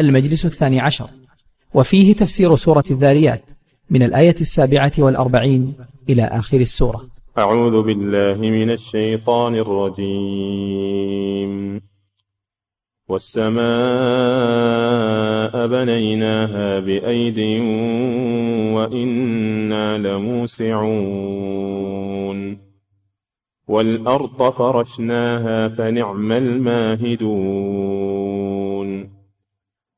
المجلس الثاني عشر. وفيه تفسير سورة الذاريات من الآية السابعة والأربعين إلى آخر السورة. أعوذ بالله من الشيطان الرجيم. والسماء بنيناها بأيد وإنا لموسعون. والأرض فرشناها فنعم الماهدون.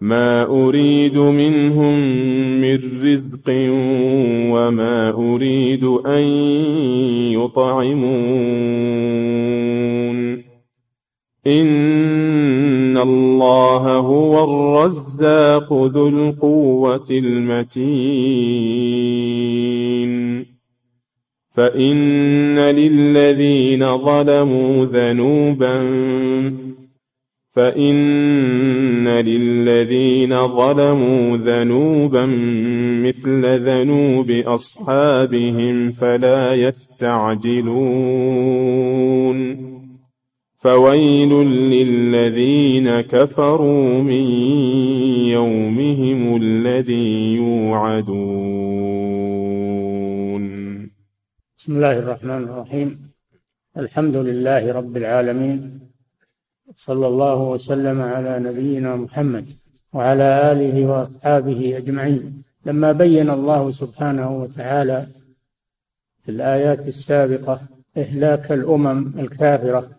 ما أريد منهم من رزق وما أريد أن يطعمون إن الله هو الرزاق ذو القوة المتين فإن للذين ظلموا ذنوبا فإن للذين ظلموا ذنوبا مثل ذنوب أصحابهم فلا يستعجلون فويل للذين كفروا من يومهم الذي يوعدون بسم الله الرحمن الرحيم. الحمد لله رب العالمين. صلى الله وسلم على نبينا محمد وعلى آله وأصحابه أجمعين. لما بين الله سبحانه وتعالى في الآيات السابقة إهلاك الأمم الكافرة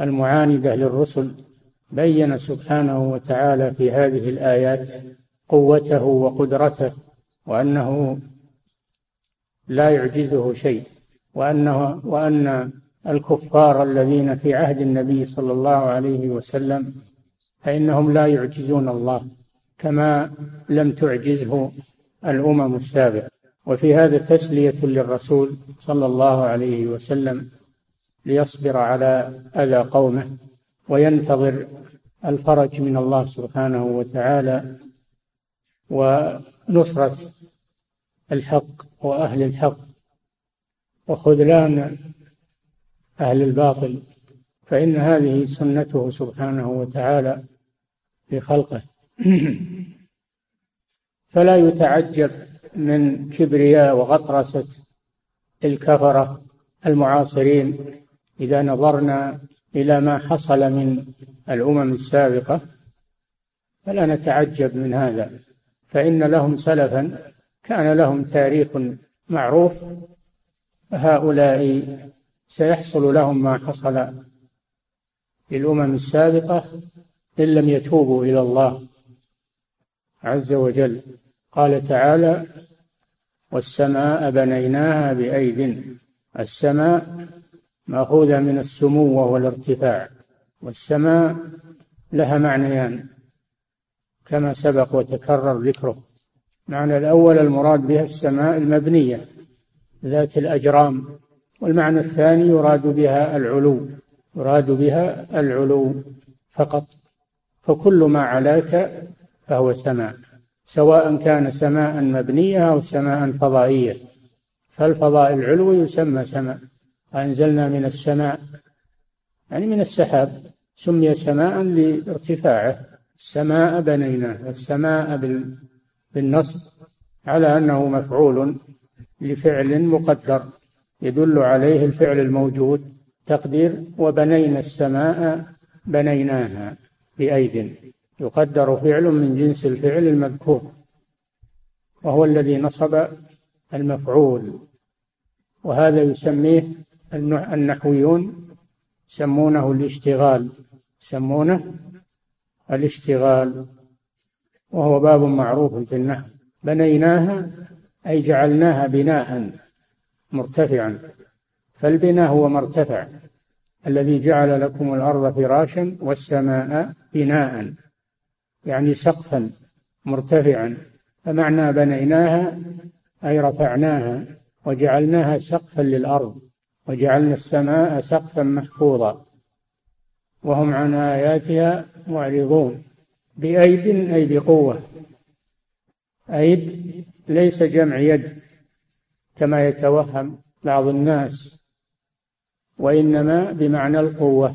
المعاندة للرسل بين سبحانه وتعالى في هذه الآيات قوته وقدرته وأنه لا يعجزه شيء وأنه وأن الكفار الذين في عهد النبي صلى الله عليه وسلم فإنهم لا يعجزون الله كما لم تعجزه الأمم السابقة. وفي هذا تسلية للرسول صلى الله عليه وسلم ليصبر على أذى قومه وينتظر الفرج من الله سبحانه وتعالى ونصرة الحق وأهل الحق وخذلان أهل الباطل فإن هذه سنته سبحانه وتعالى في خلقه. فلا يتعجب من كبرياء وغطرسة الكفرة المعاصرين إذا نظرنا إلى ما حصل من الأمم السابقة فلا نتعجب من هذا. فإن لهم سلفا كان لهم تاريخ معروف هؤلاء سيحصل لهم ما حصل للأمم السابقة إن لم يتوبوا إلى الله عز وجل. قال تعالى والسماء بنيناها بأيد السماء مأخوذة من السمو وهو الارتفاع والسماء لها معنيان كما سبق وتكرر ذكره. المعنى الأول المراد بها السماء المبنية ذات الأجرام. والمعنى الثاني يراد بها العلو يراد بها العلو فقط. فكل ما علاك فهو سماء سواء كان سماء مبنية أو سماء فضائية. فالفضاء العلوي يسمى سماء. وأنزلنا من السماء يعني من السحاب سمي سماء لارتفاعه. السماء بنيناه السماء بالنصب على أنه مفعول لفعل مقدر. يدل عليه الفعل الموجود تقدير وبنينا السماء بنيناها بأيد. يقدر فعل من جنس الفعل المذكور وهو الذي نصب المفعول. وهذا يسميه النحويون يسمونه الاشتغال. يسمونه الاشتغال. وهو باب معروف في النحو. بنيناها أي جعلناها بناء. مرتفعا. فالبناء هو مرتفع الذي جعل لكم الأرض فراشا والسماء بناء يعني سقفا مرتفعا. فمعنى بنيناها أي رفعناها وجعلناها سقفا للأرض وجعلنا السماء سقفا محفوظا. وهم عن آياتها معرضون بأيد أي بقوة. أيد ليس جمع يد. كما يتوهم بعض الناس وإنما بمعنى القوة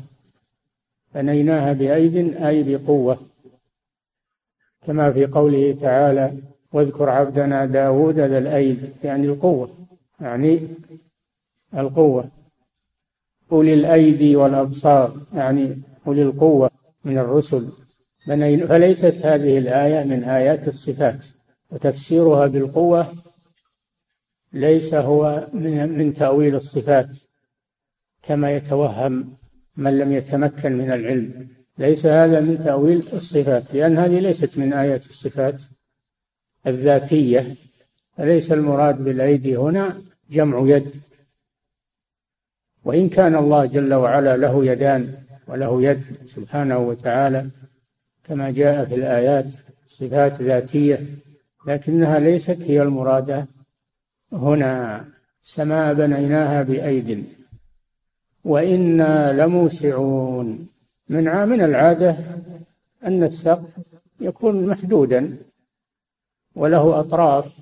بنيناها بأيد أي بقوة. كما في قوله تعالى واذكر عبدنا داود ذا الأيد. يعني القوة يعني القوة. أولي الأيدي والأبصار يعني أولي القوة من الرسل. فليست هذه الآية من آيات الصفات وتفسيرها بالقوة ليس هو من, من تأويل الصفات كما يتوهم من لم يتمكن من العلم. ليس هذا من تأويل الصفات لأن هذه ليست من آيات الصفات الذاتية فليس المراد بالأيدي هنا جمع يد. وإن كان الله جل وعلا له يدان وله يد سبحانه وتعالى كما جاء في الآيات صفات ذاتية لكنها ليست هي المرادة هنا سماء بنيناها بأيد. وإنا لموسعون. من من العادة أن السقف يكون محدودا وله أطراف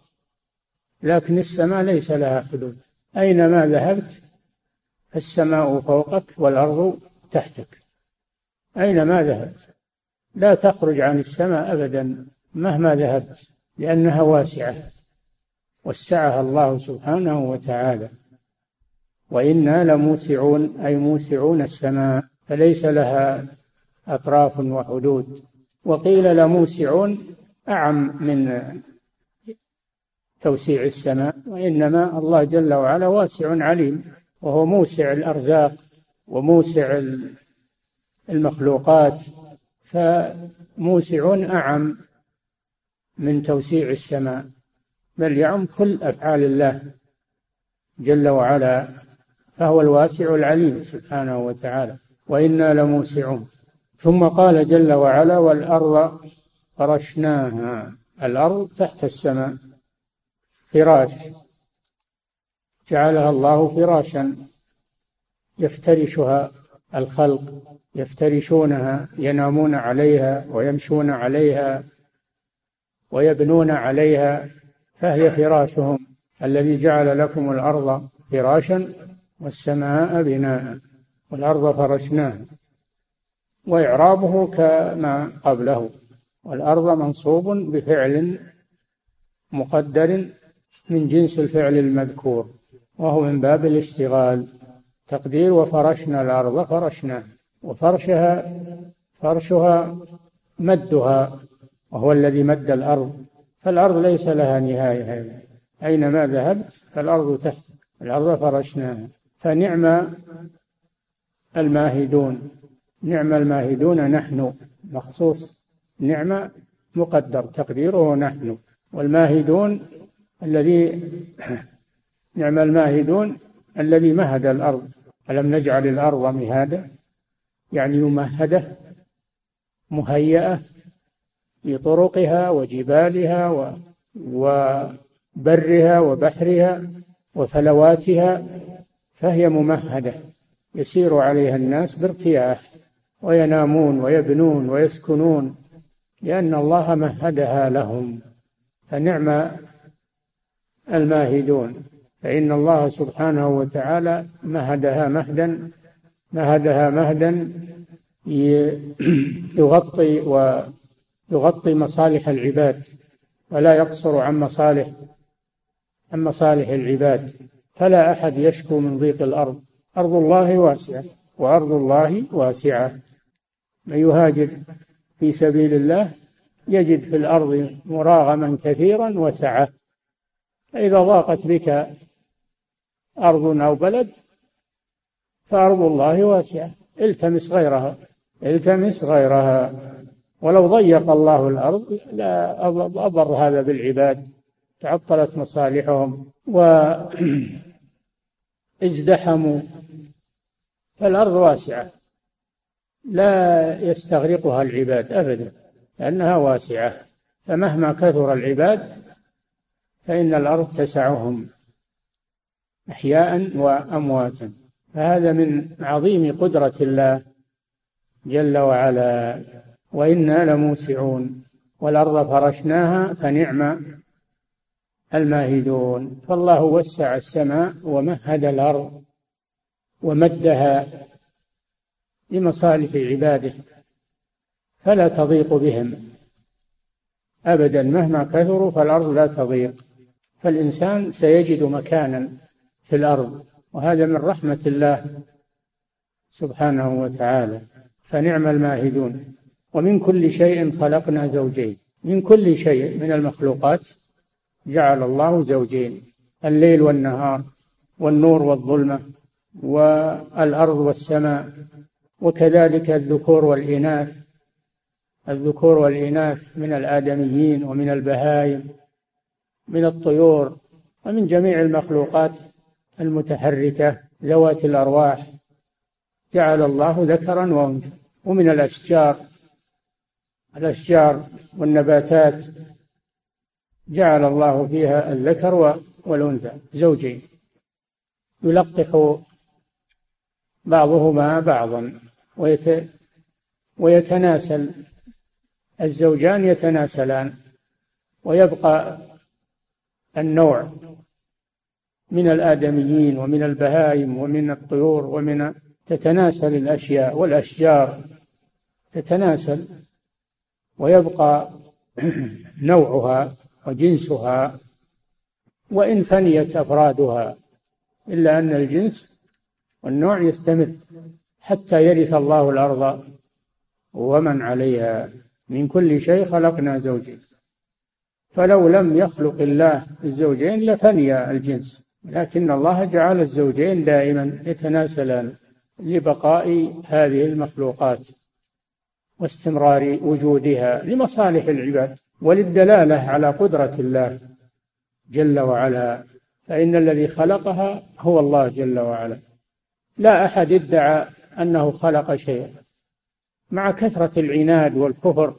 لكن السماء ليس لها حدود. أينما ذهبت؟ السماء فوقك والأرض تحتك. أينما ذهبت؟ لا تخرج عن السماء أبدا مهما ذهبت لأنها واسعة. وسعها الله سبحانه وتعالى. وإنا لموسعون أي موسعون السماء فليس لها أطراف وحدود. وقيل لموسعون أعم من توسيع السماء وإنما الله جل وعلا واسع عليم وهو موسع الأرزاق وموسع المخلوقات. فموسع أعم من توسيع السماء. بل يعم كل أفعال الله جل وعلا فهو الواسع العليم سبحانه وتعالى وإنا لموسعون. ثم قال جل وعلا والأرض فرشناها الأرض تحت السماء فراش جعلها الله فراشا يفترشها الخلق يفترشونها ينامون عليها ويمشون عليها ويبنون عليها فهي فراشهم الذي جعل لكم الأرض فراشا والسماء بناء والأرض فرشناها وإعرابه كما قبله والأرض منصوب بفعل مقدر من جنس الفعل المذكور وهو من باب الاشتغال تقدير وفرشنا الأرض فرشنا وفرشها فرشها مدها وهو الذي مد الأرض فالأرض ليس لها نهاية أينما ذهبت فالأرض تحت. الأرض فرشناها. فنعم الماهدون. نعم الماهدون نحن. مخصوص نعم مقدر تقديره نحن. والماهدون الذي نعم الماهدون الذي مهد الأرض. ألم نجعل الأرض مهادا يعني ممهدة مهيئة بطرقها وجبالها و وبرها وبحرها وفلواتها فهي ممهدة. يسير عليها الناس بارتياح وينامون ويبنون ويسكنون لأن الله مهدها لهم. فنعم الماهدون. فإن الله سبحانه وتعالى مهدها مهدا مهدها مهدا يغطي ويغطي مصالح العباد ولا يقصر عن مصالح عن مصالح العباد. فلا أحد يشكو من ضيق الأرض. أرض الله واسعة وأرض الله واسعة. من يهاجر في سبيل الله يجد في الأرض مراغما كثيرا وسعة. فإذا ضاقت بك أرض أو بلد فأرض الله واسعة. التمس غيرها التمس غيرها. ولو ضيق الله الأرض لا أضر هذا بالعباد تعطلت مصالحهم وازدحموا فالأرض واسعة لا يستغرقها العباد أبدا لأنها واسعة. فمهما كثر العباد فإن الأرض تسعهم أحياء وأمواتا. فهذا من عظيم قدرة الله جل وعلا. وإنا لموسعون والأرض فرشناها فنعم الماهدون. فالله وسع السماء ومهد الأرض ومدها لمصالح عباده فلا تضيق بهم أبدا. مهما كثروا فالأرض لا تضيق فالإنسان سيجد مكانا في الأرض وهذا من رحمة الله سبحانه وتعالى. فنعم الماهدون. ومن كل شيء خلقنا زوجين. من كل شيء من المخلوقات جعل الله زوجين. الليل والنهار والنور والظلمة والأرض والسماء وكذلك الذكور والإناث. الذكور والإناث من الآدميين ومن البهائم من الطيور ومن جميع المخلوقات المتحركة ذوات الأرواح. جعل الله ذكرا وأنثى. ومن الأشجار الأشجار والنباتات جعل الله فيها الذكر والأنثى زوجين. يلقح بعضهما بعضا. ويتناسل. الزوجان يتناسلان. ويبقى النوع من الآدميين ومن البهائم ومن الطيور ومن تتناسل الأشياء والأشجار. تتناسل. ويبقى نوعها وجنسها وإن فنيت أفرادها إلا أن الجنس والنوع يستمر حتى يرث الله الأرض ومن عليها. من كل شيء خلقنا زوجين. فلو لم يخلق الله الزوجين لفني الجنس لكن الله جعل الزوجين دائما يتناسلان لبقاء هذه المخلوقات. واستمرار وجودها لمصالح العباد وللدلالة على قدرة الله جل وعلا. فإن الذي خلقها هو الله جل وعلا. لا أحد ادعى أنه خلق شيئا. مع كثرة العناد والكفر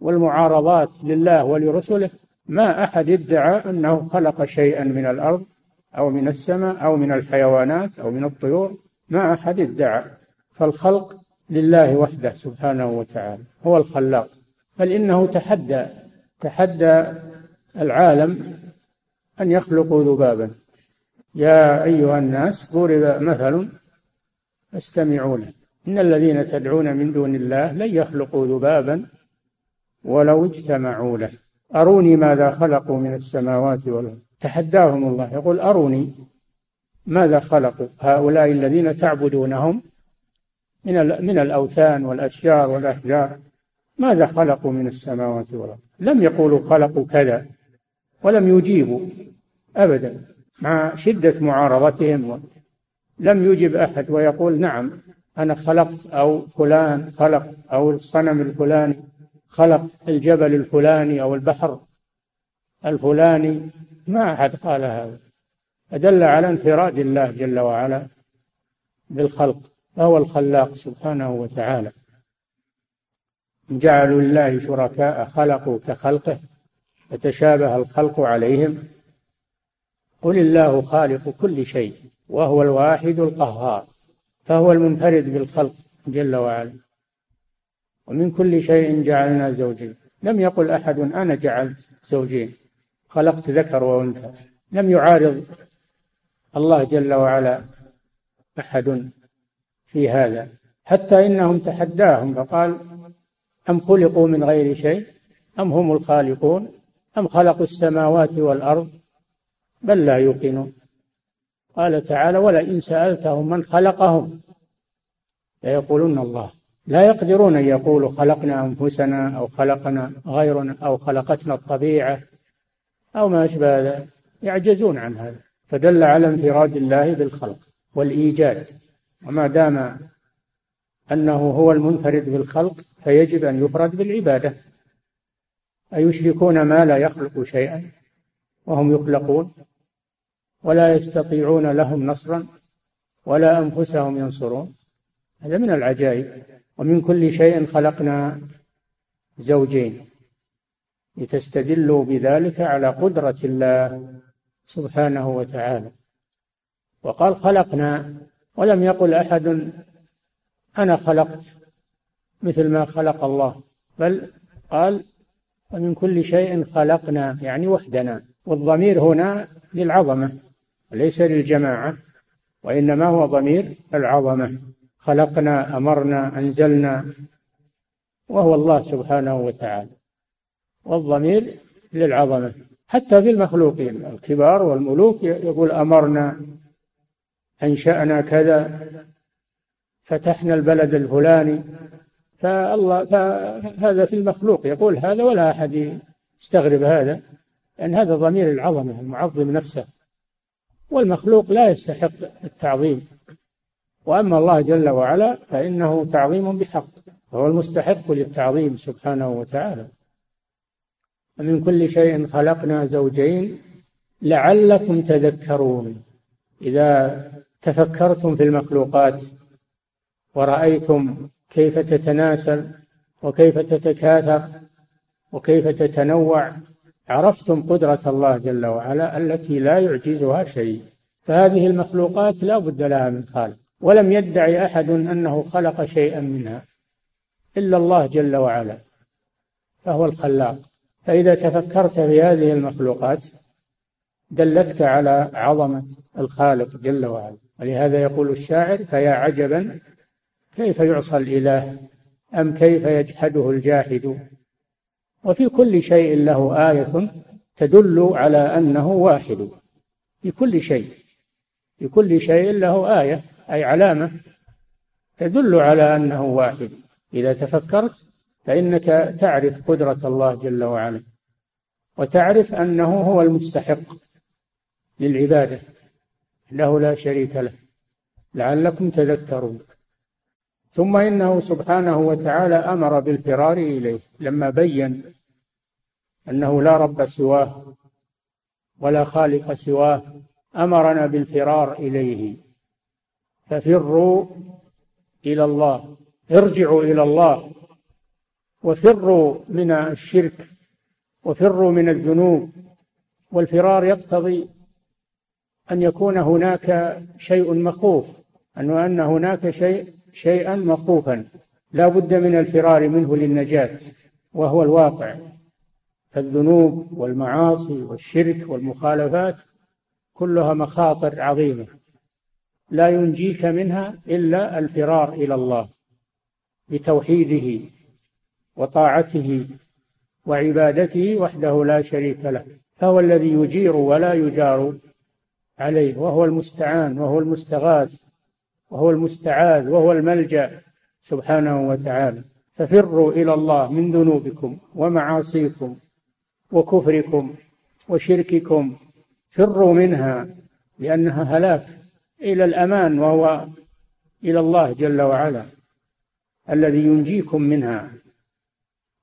والمعارضات لله ولرسله ما أحد ادعى أنه خلق شيئا من الأرض أو من السماء أو من الحيوانات أو من الطيور. ما أحد ادعى. فالخلق لله وحده سبحانه وتعالى هو الخلاق. بل إنه تحدى تحدى العالم أن يخلقوا ذبابا. يا أيها الناس ضرب مثل فاستمعوا له. إن الذين تدعون من دون الله لن يخلقوا ذبابا ولو اجتمعوا له. أروني ماذا خلقوا من السماوات والأرض؟ تحداهم الله. يقول أروني ماذا خلقوا هؤلاء الذين تعبدونهم؟ من من الأوثان والأشجار والأحجار ماذا خلقوا من السماوات والأرض؟ لم يقولوا خلقوا كذا ولم يجيبوا أبدا مع شدة معارضتهم. لم يجب أحد ويقول نعم أنا خلقت أو فلان خلق أو الصنم الفلاني خلق الجبل الفلاني أو البحر الفلاني. ما أحد قال هذا. فدل على انفراد الله جل وعلا بالخلق. فهو الخلاق سبحانه وتعالى. جعلوا لله شركاء خلقوا كخلقه فتشابه الخلق عليهم. قل الله خالق كل شيء وهو الواحد القهار فهو المنفرد بالخلق جل وعلا. ومن كل شيء جعلنا زوجين. لم يقل أحد أنا جعلت زوجين خلقت ذكر وأنثى. لم يعارض الله جل وعلا أحد في هذا حتى إنهم تحداهم فقال أم خلقوا من غير شيء؟ أم هم الخالقون؟ أم خلقوا السماوات والأرض؟ بل لا يوقنون. قال تعالى ولئن سألتهم من خلقهم ليقولون الله. لا يقدرون أن يقولوا خلقنا أنفسنا أو خلقنا غيرنا أو خلقتنا الطبيعة أو ما أشبه ذلك. يعجزون عن هذا. فدل على انفراد الله بالخلق والإيجاد. وما دام أنه هو المنفرد بالخلق فيجب أن يفرد بالعبادة. أيشركون ما لا يخلق شيئا وهم يخلقون ولا يستطيعون لهم نصرا ولا أنفسهم ينصرون. هذا من العجائب. ومن كل شيء خلقنا زوجين لتستدلوا بذلك على قدرة الله سبحانه وتعالى. وقال خلقنا ولم يقل أحد أنا خلقت مثل ما خلق الله بل قال ومن كل شيء خلقنا يعني وحدنا والضمير هنا للعظمة ليس للجماعة وإنما هو ضمير العظمة خلقنا أمرنا أنزلنا وهو الله سبحانه وتعالى والضمير للعظمة. حتى في المخلوقين الكبار والملوك يقول أمرنا أنشأنا كذا فتحنا البلد الفلاني فالله فهذا في المخلوق يقول هذا ولا أحد يستغرب هذا لأن هذا ضمير العظمة المعظم نفسه. والمخلوق لا يستحق التعظيم. وأما الله جل وعلا فإنه تعظيم بحق هو المستحق للتعظيم سبحانه وتعالى. ومن كل شيء خلقنا زوجين لعلكم تذكرون. إذا تفكرتم في المخلوقات ورأيتم كيف تتناسل وكيف تتكاثر وكيف تتنوع عرفتم قدرة الله جل وعلا التي لا يعجزها شيء. فهذه المخلوقات لا بد لها من خالق ولم يدعي أحد أنه خلق شيئا منها إلا الله جل وعلا فهو الخلاق. فإذا تفكرت في هذه المخلوقات دلتك على عظمة الخالق جل وعلا. ولهذا يقول الشاعر فيا عجبا كيف يعصى الإله؟ أم كيف يجحده الجاحد وفي كل شيء له آية تدل على أنه واحد. في كل شيء في كل شيء له آية أي علامة تدل على أنه واحد. إذا تفكرت فإنك تعرف قدرة الله جل وعلا وتعرف أنه هو المستحق للعبادة. له لا شريك له. لعلكم تذكرون. ثم إنه سبحانه وتعالى أمر بالفرار إليه لما بين أنه لا رب سواه ولا خالق سواه أمرنا بالفرار إليه. ففروا إلى الله ارجعوا إلى الله. وفروا من الشرك وفروا من الذنوب. والفرار يقتضي أن يكون هناك شيء مخوف أن أن هناك شيء شيئا مخوفا. لا بد من الفرار منه للنجاة وهو الواقع. فالذنوب والمعاصي والشرك والمخالفات كلها مخاطر عظيمة. لا ينجيك منها إلا الفرار إلى الله بتوحيده وطاعته وعبادته وحده لا شريك له. فهو الذي يجير ولا يجار عليه وهو المستعان وهو المستغاث وهو المستعاذ وهو الملجأ سبحانه وتعالى. ففروا إلى الله من ذنوبكم ومعاصيكم وكفركم وشرككم. فروا منها لأنها هلاك إلى الأمان وهو إلى الله جل وعلا الذي ينجيكم منها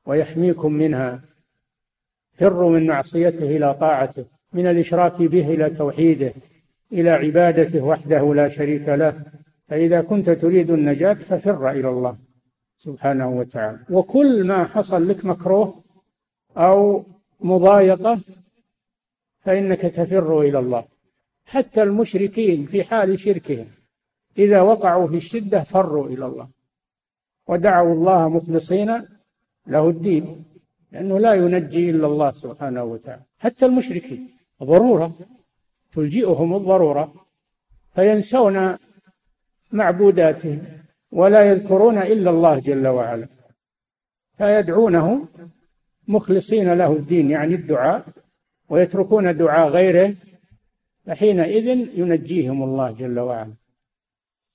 ويحميكم منها. فروا من معصيته إلى طاعته. من الإشراك به إلى توحيده إلى عبادته وحده لا شريك له فإذا كنت تريد النجاة ففر إلى الله سبحانه وتعالى. وكل ما حصل لك مكروه أو مضايقة فإنك تفر إلى الله. حتى المشركين في حال شركهم إذا وقعوا في الشدة فروا إلى الله. ودعوا الله مخلصين له الدين لأنه لا ينجي إلا الله سبحانه وتعالى. حتى المشركين. ضرورة تلجئهم الضرورة فينسون معبوداتهم ولا يذكرون إلا الله جل وعلا فيدعونه مخلصين له الدين يعني الدعاء ويتركون دعاء غيره فحينئذ ينجيهم الله جل وعلا.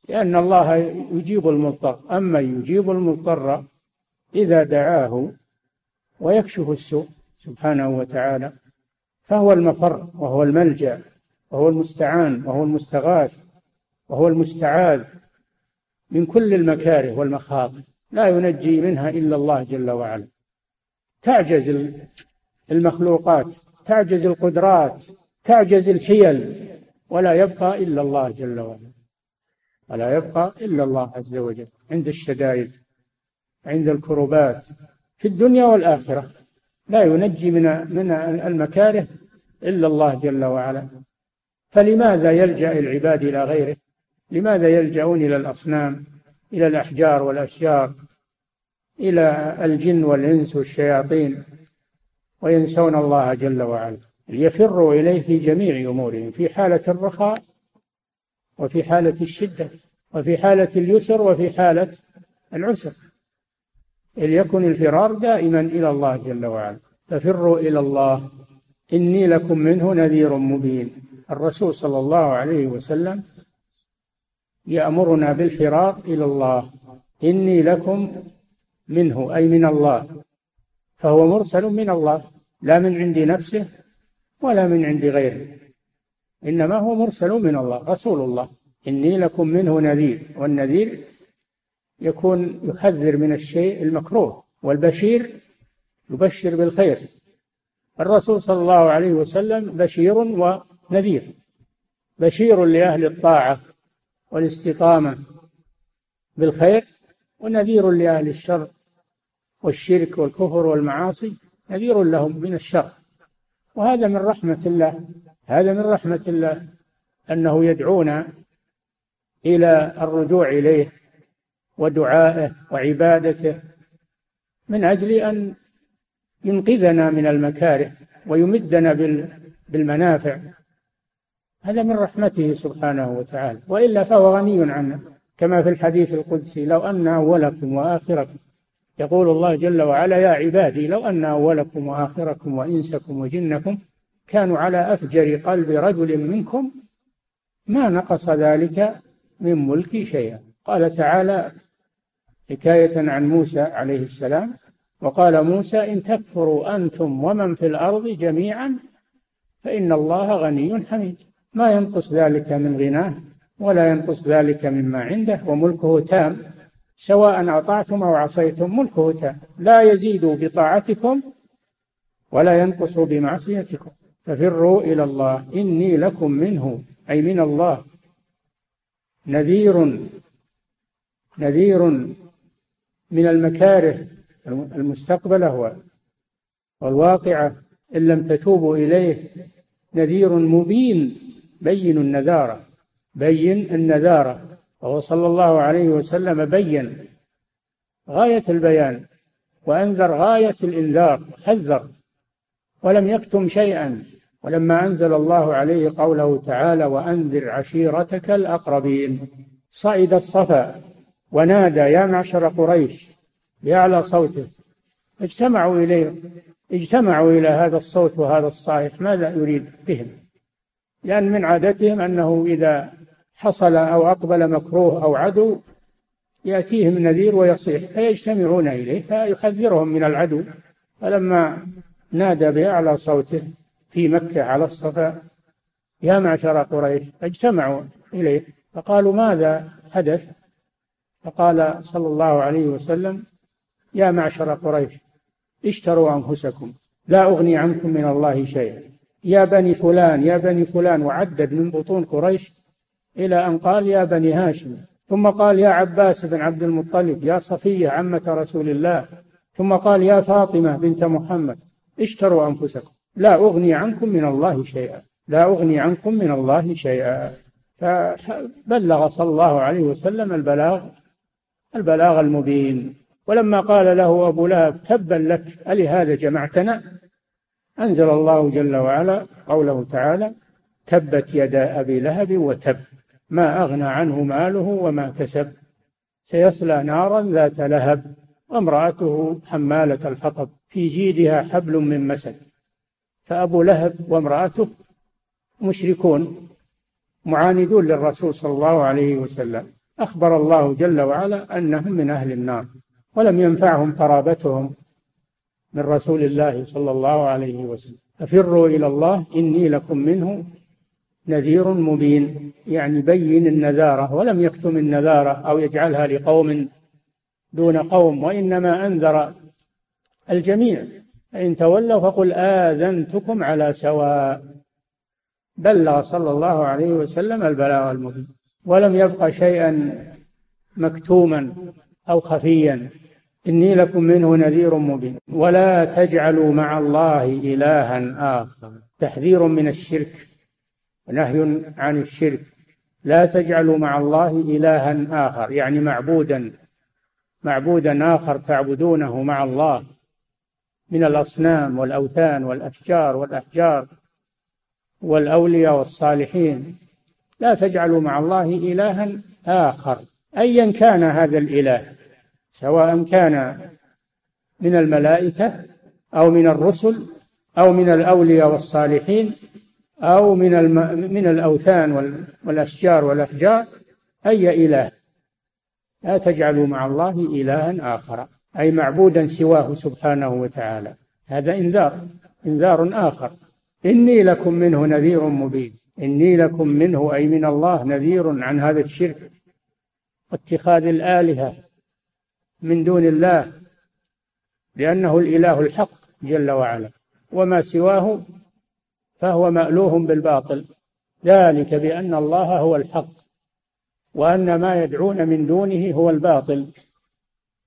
لأن الله يجيب المضطر أما يجيب المضطر إذا دعاه ويكشف السوء سبحانه وتعالى فهو المفر وهو الملجأ وهو المستعان وهو المستغاث وهو المستعاذ من كل المكاره والمخاطر. لا ينجي منها إلا الله جل وعلا. تعجز المخلوقات تعجز القدرات تعجز الحيل ولا يبقى إلا الله جل وعلا. ولا يبقى إلا الله عز وجل. عند الشدائد عند الكربات في الدنيا والآخرة. لا ينجي من من المكاره إلا الله جل وعلا. فلماذا يلجأ العباد إلى غيره؟ لماذا يلجأون إلى الأصنام إلى الأحجار والأشجار إلى الجن والإنس والشياطين؟ وينسون الله جل وعلا. ليفروا إليه في جميع أمورهم في حالة الرخاء وفي حالة الشدة وفي حالة اليسر وفي حالة العسر. ليكن الفرار دائما إلى الله جل وعلا. ففروا إلى الله. إني لكم منه نذير مبين. الرسول صلى الله عليه وسلم يأمرنا بالفرار إلى الله. إني لكم منه أي من الله. فهو مرسل من الله. لا من عند نفسه ولا من عند غيره. إنما هو مرسل من الله رسول الله. إني لكم منه نذير. والنذير يكون يحذر من الشيء المكروه والبشير يبشر بالخير. الرسول صلى الله عليه وسلم بشير ونذير بشير لأهل الطاعة والاستقامة بالخير ونذير لأهل الشر والشرك والكفر والمعاصي نذير لهم من الشر. وهذا من رحمة الله هذا من رحمة الله أنه يدعونا إلى الرجوع إليه ودعائه وعبادته من أجل أن ينقذنا من المكاره ويمدنا بالمنافع. هذا من رحمته سبحانه وتعالى. وإلا فهو غني عنا كما في الحديث القدسي لو أن أولكم وآخركم. يقول الله جل وعلا يا عبادي لو أن أولكم وآخركم وإنسكم وجنكم كانوا على أفجر قلب رجل منكم ما نقص ذلك من ملكي شيئا. قال تعالى حكاية عن موسى عليه السلام وقال موسى إن تكفروا أنتم ومن في الأرض جميعا فإن الله غني حميد. ما ينقص ذلك من غناه ولا ينقص ذلك مما عنده وملكه تام. سواء أطعتم أو عصيتم ملكه تام. لا يزيد بطاعتكم ولا ينقص بمعصيتكم. ففروا إلى الله. إني لكم منه أي من الله نذير نذير من المكاره المستقبلة والواقعة إن لم تتوبوا إليه نذير مبين بين النذارة بين النذارة وهو صلى الله عليه وسلم بين غاية البيان وأنذر غاية الإنذار حذر ولم يكتم شيئا ولما أنزل الله عليه قوله تعالى وأنذر عشيرتك الأقربين صعد الصفا ونادى يا معشر قريش بأعلى صوته اجتمعوا إليه اجتمعوا إلى هذا الصوت وهذا الصائح ماذا يريد بهم؟ لأن من عادتهم أنه إذا حصل أو أقبل مكروه أو عدو يأتيهم نذير ويصيح فيجتمعون إليه فيحذرهم من العدو. فلما نادى بأعلى صوته في مكة على الصفا يا معشر قريش اجتمعوا إليه. فقالوا ماذا حدث؟ فقال صلى الله عليه وسلم يا معشر قريش اشتروا أنفسكم لا أغني عنكم من الله شيئا. يا بني فلان يا بني فلان وعدد من بطون قريش. إلى أن قال يا بني هاشم. ثم قال يا عباس بن عبد المطلب يا صفية عمة رسول الله. ثم قال يا فاطمة بنت محمد اشتروا أنفسكم لا أغني عنكم من الله شيئا. لا أغني عنكم من الله شيئا. فبلغ صلى الله عليه وسلم البلاغ البلاغ المبين. ولما قال له أبو لهب تبا لك ألهذا جمعتنا؟ أنزل الله جل وعلا قوله تعالى تبت يدا أبي لهب وتب ما أغنى عنه ماله وما كسب سيصلى نارا ذات لهب وامرأته حمالة الحطب في جيدها حبل من مسد. فأبو لهب وامرأته مشركون معاندون للرسول صلى الله عليه وسلم. أخبر الله جل وعلا أنهم من أهل النار ولم ينفعهم قرابتهم من رسول الله صلى الله عليه وسلم. أفروا إلى الله إني لكم منه نذير مبين. يعني بين النذارة ولم يكتم النذارة أو يجعلها لقوم دون قوم وإنما أنذر الجميع. فإن تولوا فقل آذنتكم على سواء. بلغ صلى الله عليه وسلم البلاغ المبين. ولم يبق شيئا مكتوما أو خفيا. إني لكم منه نذير مبين. ولا تجعلوا مع الله إلها آخر. تحذير من الشرك ونهي عن الشرك. لا تجعلوا مع الله إلها آخر. يعني معبودا. معبودا آخر تعبدونه مع الله. من الأصنام والأوثان والأشجار والأحجار والأولياء والصالحين. لا تجعلوا مع الله إلها آخر أيا كان هذا الإله سواء كان من الملائكة أو من الرسل أو من الأولياء والصالحين أو من الم... من الأوثان والأشجار والأحجار أي إله. لا تجعلوا مع الله إلها آخر أي معبودا سواه سبحانه وتعالى. هذا إنذار إنذار آخر. إني لكم منه نذير مبين. إني لكم منه أي من الله نذير عن هذا الشرك واتخاذ الآلهة من دون الله لأنه الإله الحق جل وعلا. وما سواه فهو مألوه بالباطل. ذلك بأن الله هو الحق وأن ما يدعون من دونه هو الباطل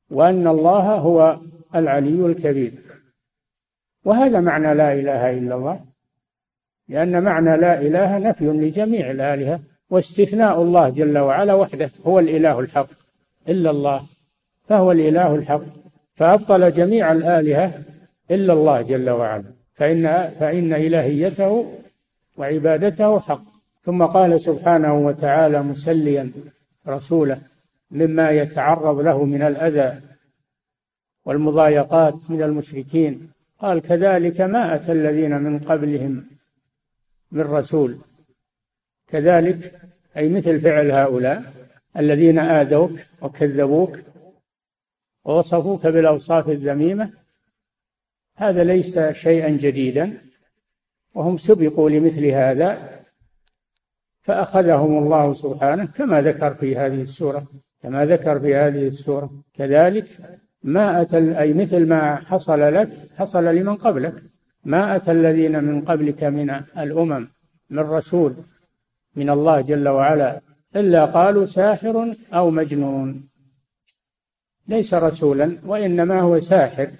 وأن الله هو العلي الكبير. وهذا معنى لا إله إلا الله. لأن معنى لا إله نفي لجميع الآلهة واستثناء الله جل وعلا وحده هو الإله الحق إلا الله فهو الإله الحق فأبطل جميع الآلهة إلا الله جل وعلا. فإن فإن إلهيته وعبادته حق. ثم قال سبحانه وتعالى مسليا رسوله مما يتعرض له من الأذى والمضايقات من المشركين. قال كذلك ما أتى الذين من قبلهم من رسول كذلك أي مثل فعل هؤلاء الذين آذوك وكذبوك ووصفوك بالأوصاف الذميمة هذا ليس شيئا جديدا وهم سبقوا لمثل هذا فأخذهم الله سبحانه كما ذكر في هذه السورة كما ذكر في هذه السورة. كذلك ما أتى أي مثل ما حصل لك حصل لمن قبلك. ما أتى الذين من قبلك من الأمم من رسول من الله جل وعلا إلا قالوا ساحر أو مجنون. ليس رسولا وإنما هو ساحر.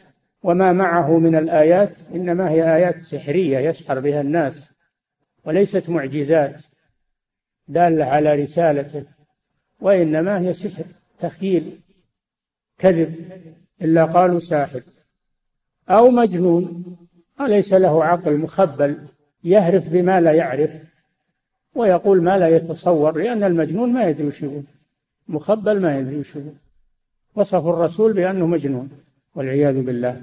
وما معه من الآيات إنما هي آيات سحرية يسحر بها الناس وليست معجزات دالة على رسالته وإنما هي سحر تخيل كذب إلا قالوا ساحر أو مجنون. وليس له عقل مخبل يهرف بما لا يعرف ويقول ما لا يتصور لأن المجنون ما يدري وش يقول مخبل ما يدري وش يقول وصفوا الرسول بأنه مجنون والعياذ بالله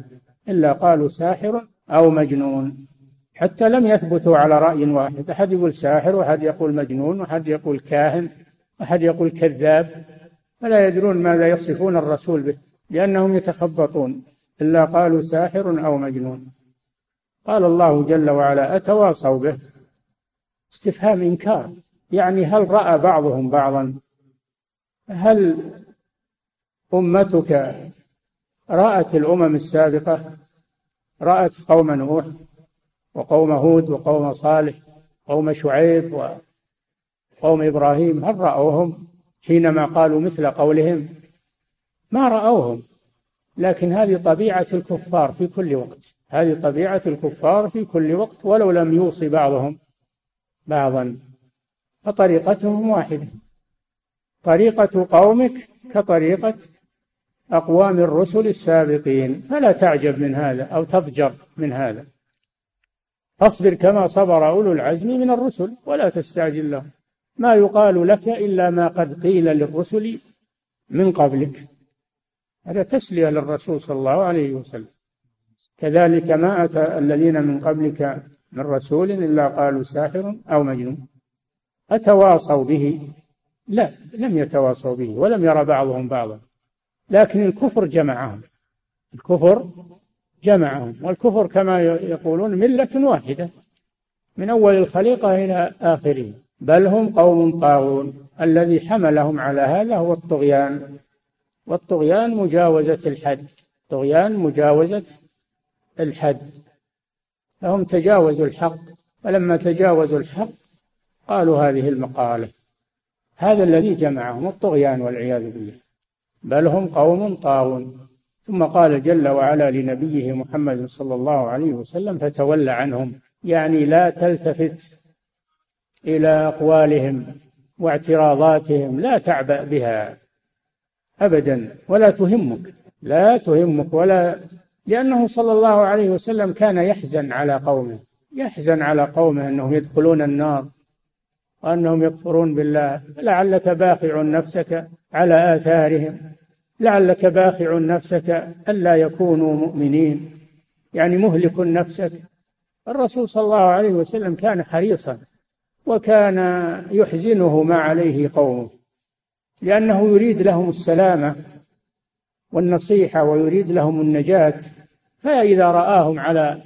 إلا قالوا ساحر أو مجنون. حتى لم يثبتوا على رأي واحد أحد يقول ساحر وأحد يقول مجنون وأحد يقول كاهن وأحد يقول كذاب. فلا يدرون ماذا يصفون الرسول به لأنهم يتخبطون إلا قالوا ساحر أو مجنون. قال الله جل وعلا أتواصوا به؟ استفهام إنكار. يعني هل رأى بعضهم بعضا؟ هل أمتك رأت الأمم السابقة؟ رأت قوم نوح وقوم هود وقوم صالح قوم شعيب وقوم إبراهيم؟ هل رأوهم حينما قالوا مثل قولهم؟ ما رأوهم. لكن هذه طبيعة الكفار في كل وقت. هذه طبيعة الكفار في كل وقت ولو لم يوصي بعضهم بعضا. فطريقتهم واحدة. طريقة قومك كطريقة أقوام الرسل السابقين. فلا تعجب من هذا أو تضجر من هذا. فاصبر كما صبر أولو العزم من الرسل ولا تستعجل لهم. ما يقال لك إلا ما قد قيل للرسل من قبلك. هذا تسلية للرسول صلى الله عليه وسلم. كذلك ما أتى الذين من قبلك من رسول إلا قالوا ساحر أو مجنون. أتواصوا به؟ لا لم يتواصوا به ولم يرى بعضهم بعضا. لكن الكفر جمعهم الكفر جمعهم والكفر كما يقولون ملة واحدة من أول الخليقة إلى آخره بل هم قوم طاغون. الذي حملهم على هذا هو الطغيان. والطغيان مجاوزة الحد طغيان مجاوزة الحد. فهم تجاوزوا الحق فلما تجاوزوا الحق قالوا هذه المقالة. هذا الذي جمعهم الطغيان والعياذ بالله. بل هم قوم طاغون. ثم قال جل وعلا لنبيه محمد صلى الله عليه وسلم فتول عنهم. يعني لا تلتفت إلى أقوالهم واعتراضاتهم لا تعبأ بها أبدا ولا تهمك. لا تهمك ولا لأنه صلى الله عليه وسلم كان يحزن على قومه يحزن على قومه أنهم يدخلون النار وأنهم يكفرون بالله. لعلك باخع نفسك على آثارهم لعلك باخع نفسك ألا يكونوا مؤمنين. يعني مهلك نفسك. الرسول صلى الله عليه وسلم كان حريصا وكان يحزنه ما عليه قومه لأنه يريد لهم السلامة. والنصيحة ويريد لهم النجاة فإذا رآهم على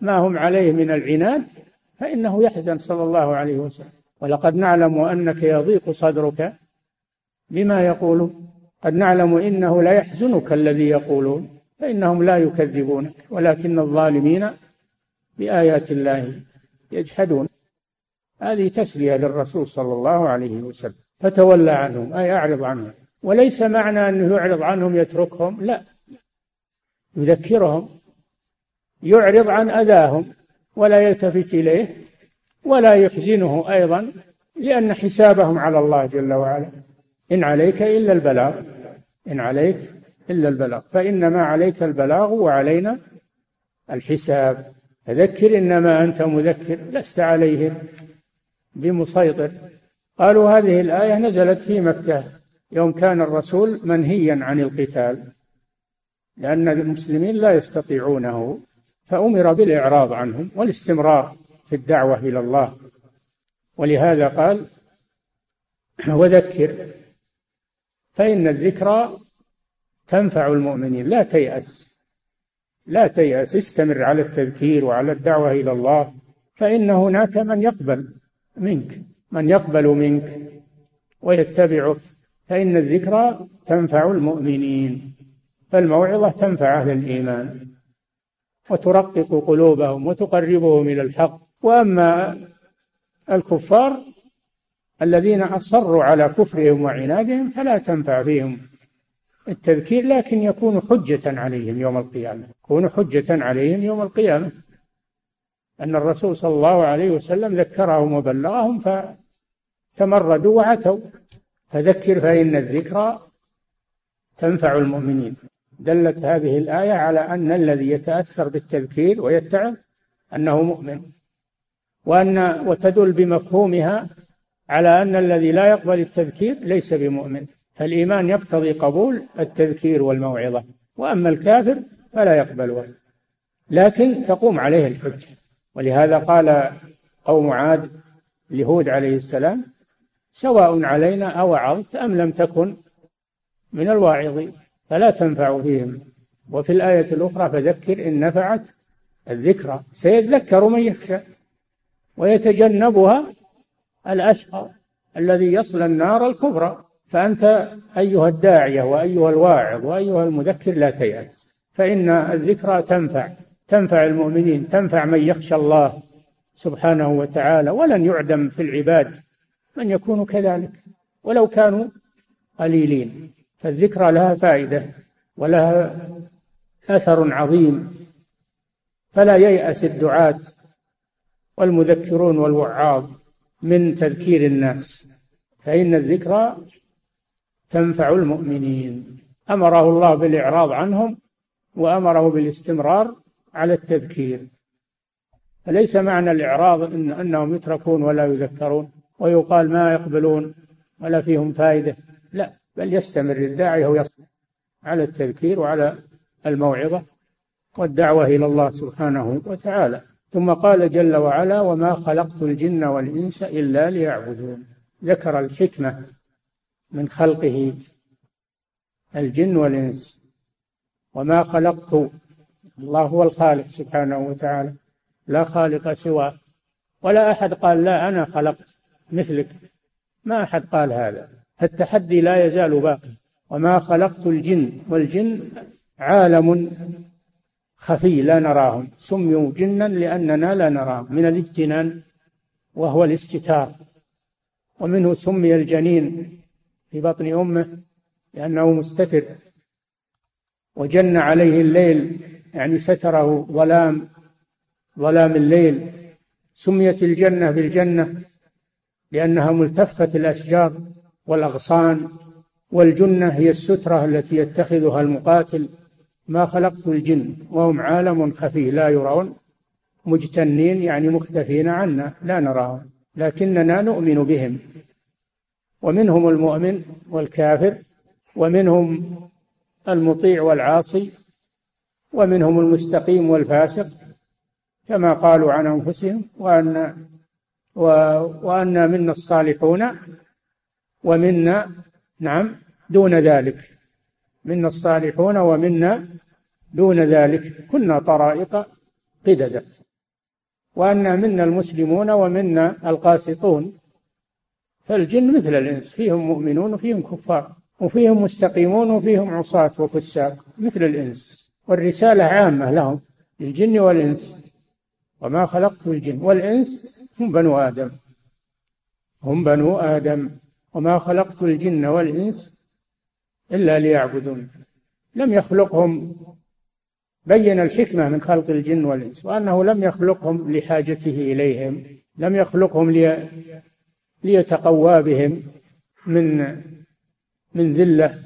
ما هم عليه من العناد فإنه يحزن صلى الله عليه وسلم. ولقد نعلم أنك يضيق صدرك بما يقولون. قد نعلم إنه لا يحزنك الذي يقولون فإنهم لا يكذبونك ولكن الظالمين بآيات الله يجحدون. هذه تسلية للرسول صلى الله عليه وسلم. فتولى عنهم أي أعرض عنهم. وليس معنى أنه يعرض عنهم يتركهم لا. يذكرهم يعرض عن أذاهم ولا يلتفت إليه ولا يحزنه أيضا لأن حسابهم على الله جل وعلا. إن عليك إلا البلاغ إن عليك إلا البلاغ. فإنما عليك البلاغ وعلينا الحساب. فذكر إنما أنت مذكر لست عليهم. بمسيطر. قالوا هذه الآية نزلت في مكة. يوم كان الرسول منهيا عن القتال لأن المسلمين لا يستطيعونه فأمر بالإعراض عنهم والاستمرار في الدعوة إلى الله. ولهذا قال وذكر فإن الذكرى تنفع المؤمنين. لا تيأس لا تيأس استمر على التذكير وعلى الدعوة إلى الله فإن هناك من يقبل منك من يقبل منك ويتبعك. فإن الذكرى تنفع المؤمنين فالموعظة تنفع أهل الإيمان وترقق قلوبهم وتقربهم إلى الحق. وأما الكفار الذين أصروا على كفرهم وعنادهم فلا تنفع فيهم التذكير لكن يكون حجة عليهم يوم القيامة. يكون حجة عليهم يوم القيامة. أن الرسول صلى الله عليه وسلم ذكرهم وبلغهم فتمردوا وعتوا. فذكر فإن الذكرى تنفع المؤمنين. دلت هذه الآية على أن الذي يتأثر بالتذكير ويتعظ أنه مؤمن وأن وتدل بمفهومها على أن الذي لا يقبل التذكير ليس بمؤمن. فالإيمان يقتضي قبول التذكير والموعظة وأما الكافر فلا يقبلها لكن تقوم عليه الحجة. ولهذا قال قوم عاد لهود عليه السلام سواء علينا أوعظت أم لم تكن من الواعظين فلا تنفع فيهم. وفي الآية الأخرى فذكر إن نفعت الذكرى سيذكر من يخشى ويتجنبها الأشقى الذي يصل النار الكبرى. فأنت أيها الداعية وأيها الواعظ وأيها المذكر لا تيأس فإن الذكرى تنفع تنفع المؤمنين تنفع من يخشى الله سبحانه وتعالى ولن يعدم في العباد من يكون كذلك ولو كانوا قليلين. فالذكرى لها فائدة ولها أثر عظيم. فلا ييأس الدعاة والمذكرون والوعاظ من تذكير الناس. فإن الذكرى تنفع المؤمنين. أمره الله بالإعراض عنهم وأمره بالاستمرار على التذكير. فليس معنى الإعراض إن أنهم يتركون ولا يذكرون. ويقال ما يقبلون ولا فيهم فائدة. لا بل يستمر الداعية ويصبر على التذكير وعلى الموعظة والدعوة إلى الله سبحانه وتعالى. ثم قال جل وعلا وما خلقت الجن والإنس إلا ليعبدون ذكر الحكمة من خلقه الجن والإنس. وما خلقت الله هو الخالق سبحانه وتعالى. لا خالق سواه. ولا أحد قال لا أنا خلقت مثلك. ما أحد قال هذا. التحدي لا يزال باقي. وما خلقت الجن والجن عالم خفي لا نراهم. سموا جنا لأننا لا نراهم. من الاجتنان وهو الاستتار. ومنه سمي الجنين في بطن أمه لأنه مستتر. وجن عليه الليل يعني ستره ظلام ظلام الليل. سميت الجنة بالجنة. لأنها ملتفة الأشجار والأغصان والجنة هي السترة التي يتخذها المقاتل. ما خلقت الجن وهم عالم خفي لا يرون. مجتنين يعني مختفين عنا لا نراهم. لكننا نؤمن بهم. ومنهم المؤمن والكافر ومنهم المطيع والعاصي ومنهم المستقيم والفاسق كما قالوا عن أنفسهم وأن وأن منا الصالحون ومنا نعم دون ذلك. منا الصالحون ومنا دون ذلك. كنا طرائق قددا. وأن منا المسلمون ومنا القاسطون. فالجن مثل الإنس. فيهم مؤمنون وفيهم كفار. وفيهم مستقيمون وفيهم عصاة وفساق. مثل الإنس. والرسالة عامة لهم. للجن والإنس. وما خلقت الجن والإنس هم بنو آدم. هم بنو آدم. وما خلقت الجن والإنس إلا ليعبدون. لم يخلقهم. بين الحكمة من خلق الجن والإنس وأنه لم يخلقهم لحاجته إليهم. لم يخلقهم لي ليتقوى بهم من من ذلة.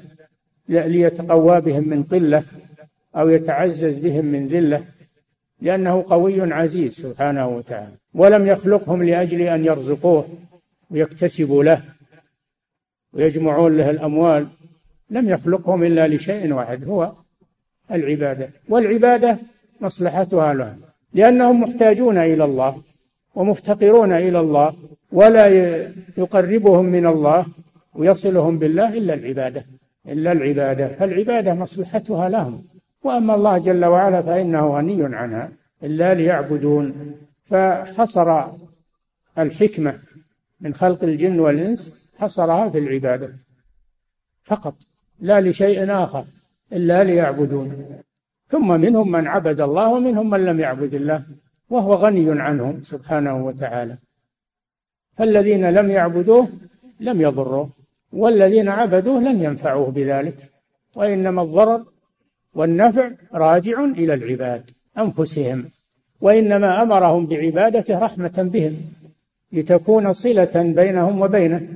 ليتقوى بهم من قلة أو يتعزز بهم من ذلة. لأنه قوي عزيز سبحانه وتعالى ولم يخلقهم لأجل أن يرزقوه ويكتسبوا له ويجمعون له الأموال لم يخلقهم إلا لشيء واحد هو العبادة. والعبادة مصلحتها لهم لأنهم محتاجون إلى الله ومفتقرون إلى الله ولا يقربهم من الله ويصلهم بالله إلا العبادة إلا العبادة. فالعبادة مصلحتها لهم. وأما الله جل وعلا فإنه غني عنها إلا ليعبدون. فحصر الحكمة من خلق الجن والإنس حصرها في العبادة فقط لا لشيء آخر إلا ليعبدون. ثم منهم من عبد الله ومنهم من لم يعبد الله وهو غني عنهم سبحانه وتعالى. فالذين لم يعبدوه لم يضروه والذين عبدوه لن ينفعوه بذلك وإنما الضرر والنفع راجع إلى العباد أنفسهم وإنما أمرهم بعبادته رحمة بهم لتكون صلة بينهم وبينه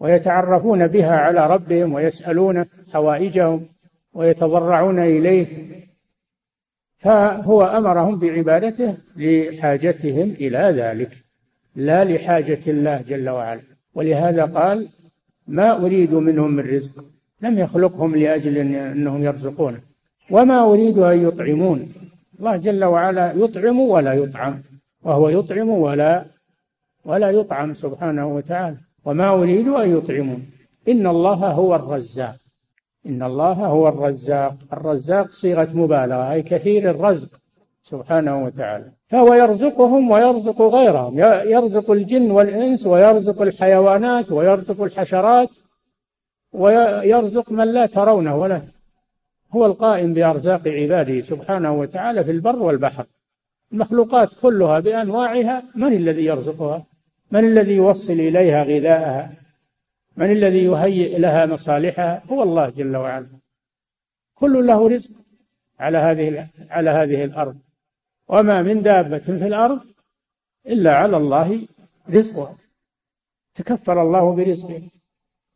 ويتعرفون بها على ربهم ويسألون حوائجهم ويتضرعون إليه. فهو أمرهم بعبادته لحاجتهم إلى ذلك لا لحاجة الله جل وعلا. ولهذا قال ما أريد منهم من رزق لم يخلقهم لأجل أنهم يرزقونه. وما أريد أن يطعمون. الله جل وعلا يطعم ولا يطعم وهو يطعم ولا ولا يطعم سبحانه وتعالى. وما أريد أن يطعمون. إن الله هو الرزاق. إن الله هو الرزاق. الرزاق صيغة مبالغة أي كثير الرزق سبحانه وتعالى. فهو يرزقهم ويرزق غيرهم. يرزق الجن والإنس ويرزق الحيوانات ويرزق الحشرات ويرزق من لا ترونه ولا هو القائم بأرزاق عباده سبحانه وتعالى في البر والبحر. المخلوقات كلها بأنواعها من الذي يرزقها؟ من الذي يوصل إليها غذاءها؟ من الذي يهيئ لها مصالحها؟ هو الله جل وعلا. كل له رزق على هذه على هذه الأرض. وما من دابة في الأرض إلا على الله رزقها. تكفل الله برزقه.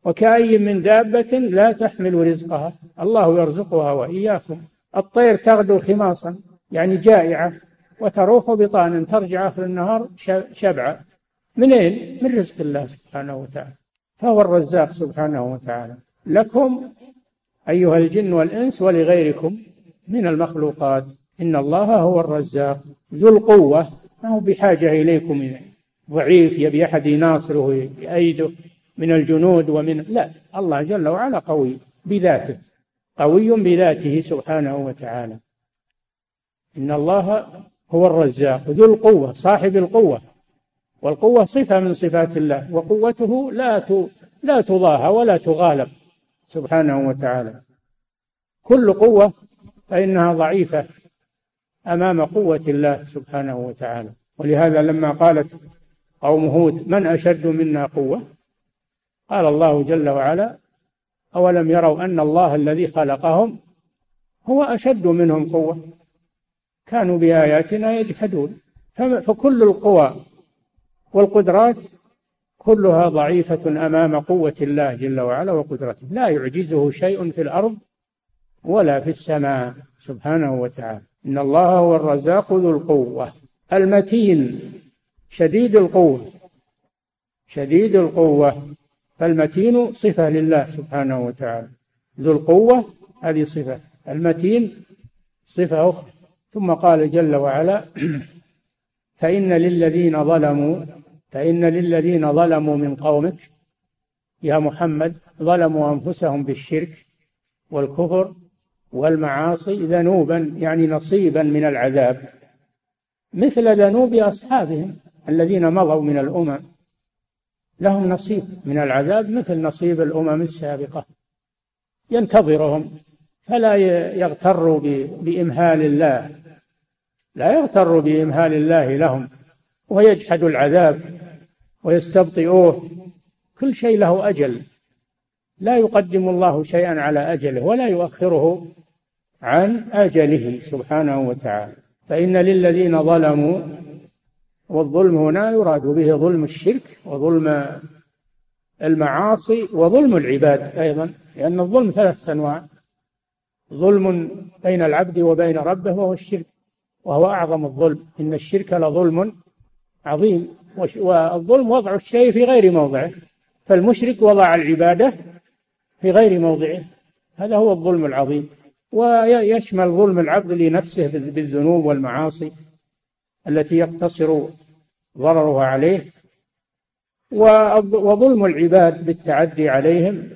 وكأي من دابة لا تحمل رزقها. الله يرزقها وإياكم. الطير تغدو خماصا يعني جائعة وتروح بطانا ترجع آخر النهار شبعة. من أين؟ من رزق الله سبحانه وتعالى. فهو الرزاق سبحانه وتعالى. لكم أيها الجن والإنس ولغيركم من المخلوقات. إن الله هو الرزاق. ذو القوة. ما هو بحاجة إليكم. ضعيف يبي أحد يناصره يأيده. من الجنود ومن لا الله جل وعلا قوي بذاته قوي بذاته سبحانه وتعالى. إن الله هو الرزاق ذو القوة صاحب القوة. والقوة صفة من صفات الله وقوته لا لا تضاهى ولا تغالب سبحانه وتعالى. كل قوة فإنها ضعيفة أمام قوة الله سبحانه وتعالى. ولهذا لما قالت قوم هود من أشد منا قوة؟ قال الله جل وعلا أولم يروا أن الله الذي خلقهم هو أشد منهم قوة. كانوا بآياتنا يجحدون. فكل القوى والقدرات كلها ضعيفة أمام قوة الله جل وعلا وقدرته. لا يعجزه شيء في الأرض ولا في السماء سبحانه وتعالى. إن الله هو الرزاق ذو القوة. المتين. شديد القوة. شديد القوة. فالمتين صفة لله سبحانه وتعالى. ذو القوة هذه صفة. المتين صفة أخرى. ثم قال جل وعلا فإن للذين ظلموا فإن للذين ظلموا من قومك يا محمد ظلموا أنفسهم بالشرك والكفر والمعاصي ذنوبا يعني نصيبا من العذاب. مثل ذنوب أصحابهم الذين مضوا من الأمم. لهم نصيب من العذاب مثل نصيب الأمم السابقة. ينتظرهم فلا يغتروا بإمهال الله. لا يغتروا بإمهال الله لهم ويجحدوا العذاب ويستبطئوه. كل شيء له أجل. لا يقدم الله شيئا على أجله ولا يؤخره عن أجله سبحانه وتعالى. فإن للذين ظلموا والظلم هنا يراد به ظلم الشرك وظلم المعاصي وظلم العباد أيضا لأن الظلم ثلاثة أنواع. ظلم بين العبد وبين ربه وهو الشرك وهو أعظم الظلم. إن الشرك لظلم عظيم والظلم وضع الشيء في غير موضعه فالمشرك وضع العبادة في غير موضعه. هذا هو الظلم العظيم. ويشمل ظلم العبد لنفسه بالذنوب والمعاصي. التي يقتصر ضررها عليه وظلم العباد بالتعدي عليهم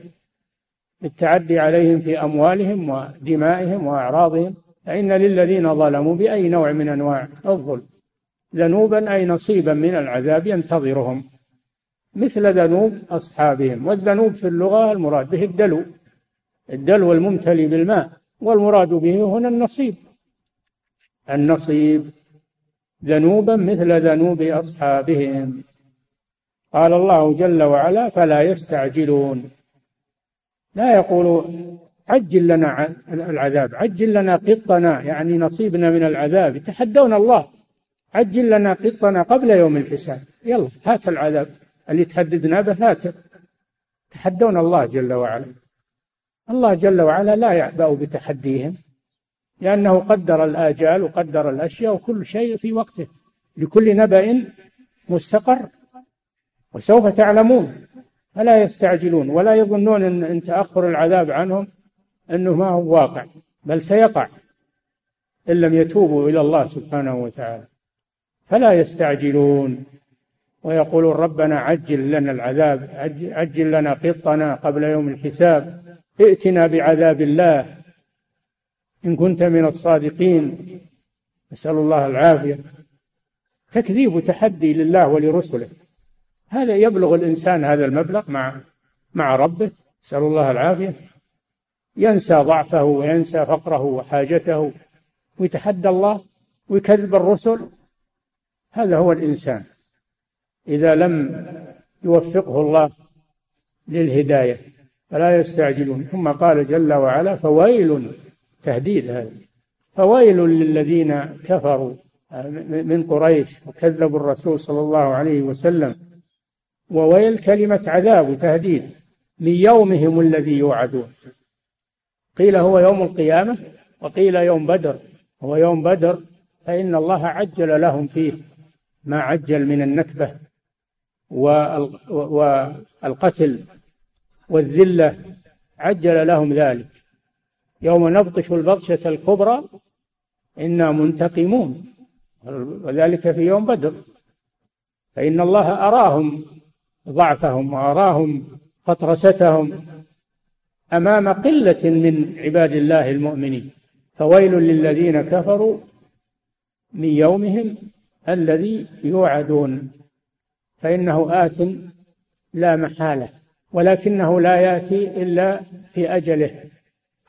بالتعدي عليهم في أموالهم ودمائهم وأعراضهم. فإن للذين ظلموا بأي نوع من أنواع الظلم؟ ذنوبا أي نصيبا من العذاب ينتظرهم. مثل ذنوب أصحابهم. والذنوب في اللغة المراد به الدلو. الدلو الممتلي بالماء والمراد به هنا النصيب. النصيب ذنوبا مثل ذنوب أصحابهم. قال الله جل وعلا فلا يستعجلون. لا يقول عجل لنا العذاب عجل لنا قطنا يعني نصيبنا من العذاب. يتحدون الله. عجل لنا قطنا قبل يوم الحساب. يلا هات العذاب. اللي تهددنا به تحدون الله جل وعلا. الله جل وعلا لا يعبأ بتحديهم. لأنه قدر الآجال وقدر الأشياء وكل شيء في وقته. لكل نبأ مستقر. وسوف تعلمون. فلا يستعجلون. ولا يظنون إن, إن تأخر العذاب عنهم إنه ما هو واقع بل سيقع إن لم يتوبوا إلى الله سبحانه وتعالى. فلا يستعجلون. ويقولون ربنا عجل لنا العذاب عجل لنا قطنا قبل يوم الحساب ائتنا بعذاب الله. إن كنت من الصادقين نسأل الله العافية. تكذيب وتحدي لله ولرسله. هذا يبلغ الإنسان هذا المبلغ مع مع ربه. نسأل الله العافية. ينسى ضعفه وينسى فقره وحاجته ويتحدى الله ويكذب الرسل. هذا هو الإنسان. إذا لم يوفقه الله للهداية فلا يستعجلون. ثم قال جل وعلا فويل تهديد هذا فويل للذين كفروا من قريش وكذبوا الرسول صلى الله عليه وسلم. وويل كلمة عذاب وتهديد. من يومهم الذي يوعدون. قيل هو يوم القيامة وقيل يوم بدر. هو يوم بدر فإن الله عجل لهم فيه. ما عجل من النكبة والقتل والذلة عجل لهم ذلك. يوم نبطش البطشة الكبرى إنا منتقمون. وذلك في يوم بدر. فإن الله أراهم ضعفهم وأراهم فطرستهم أمام قلة من عباد الله المؤمنين. فويل للذين كفروا من يومهم الذي يوعدون. فإنه آت لا محالة ولكنه لا يأتي إلا في أجله.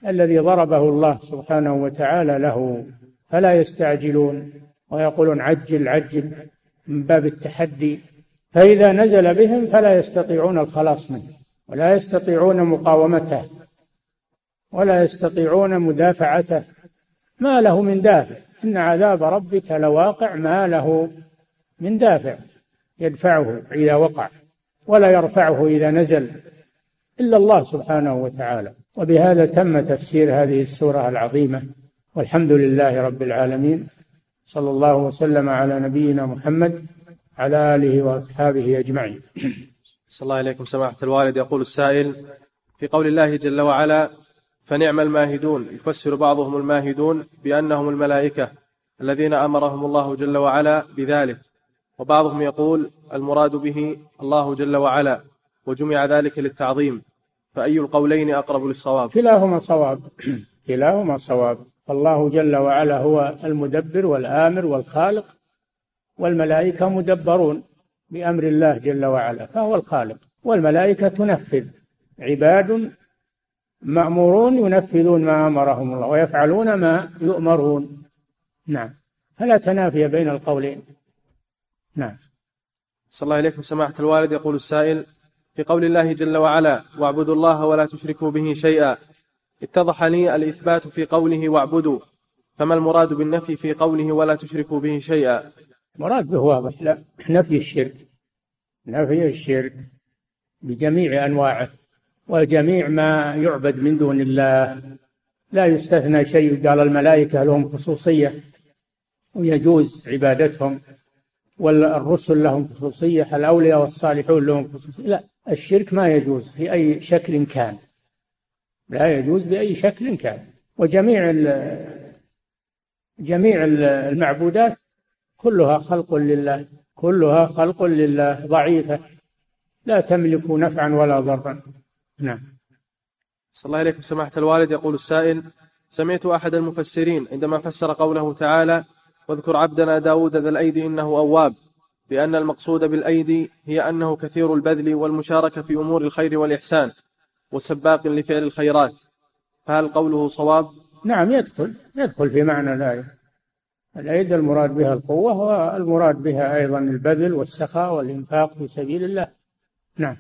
الذي ضربه الله سبحانه وتعالى له فلا يستعجلون ويقولون عجل عجل من باب التحدي. فإذا نزل بهم فلا يستطيعون الخلاص منه ولا يستطيعون مقاومته ولا يستطيعون مدافعته. ما له من دافع. إن عذاب ربك لواقع ما له من دافع. يدفعه إذا وقع ولا يرفعه إذا نزل إلا الله سبحانه وتعالى. وبهذا تم تفسير هذه السورة العظيمة. والحمد لله رب العالمين. صلى الله وسلم على نبينا محمد على آله وأصحابه أجمعين. صلى الله عليكم سماحة الوالد. يقول السائل في قول الله جل وعلا فنعم الماهدون يفسر بعضهم الماهدون بأنهم الملائكة الذين أمرهم الله جل وعلا بذلك. وبعضهم يقول المراد به الله جل وعلا وجمع ذلك للتعظيم. فأي القولين أقرب للصواب؟ كلاهما صواب. كلاهما صواب. الله جل وعلا هو المدبر والآمر والخالق والملائكة مدبرون بأمر الله جل وعلا فهو الخالق. والملائكة تنفذ. عباد مأمورون ينفذون ما أمرهم الله ويفعلون ما يؤمرون. نعم. فلا تنافي بين القولين. نعم. صلى الله عليكم. سماحة الوالد يقول السائل في قول الله جل وعلا واعبدوا الله ولا تشركوا به شيئا. اتضح لي الإثبات في قوله واعبدوا فما المراد بالنفي في قوله ولا تشركوا به شيئا مراد به واضح لا نفي الشرك. نفي الشرك بجميع أنواعه وجميع ما يعبد من دون الله. لا يستثنى شيء قال الملائكة لهم خصوصية ويجوز عبادتهم والرسل لهم خصوصية الأولياء والصالحون لهم خصوصية. لا الشرك ما يجوز في أي شكل كان. لا يجوز بأي شكل كان. وجميع جميع المعبودات كلها خلق لله كلها خلق لله ضعيفة. لا تملك نفعا ولا ضرا. نعم. صلى الله عليكم. سماحة الوالد يقول السائل سمعت أحد المفسرين عندما فسر قوله تعالى واذكر عبدنا داود ذا الأيدي إنه أواب بأن المقصود بالأيدي هي أنه كثير البذل والمشاركة في أمور الخير والإحسان وسباق لفعل الخيرات. فهل قوله صواب؟ نعم يدخل يدخل في معنى الآية. الأيد المراد بها القوة والمراد بها أيضا البذل والسخاء والإنفاق في سبيل الله. نعم.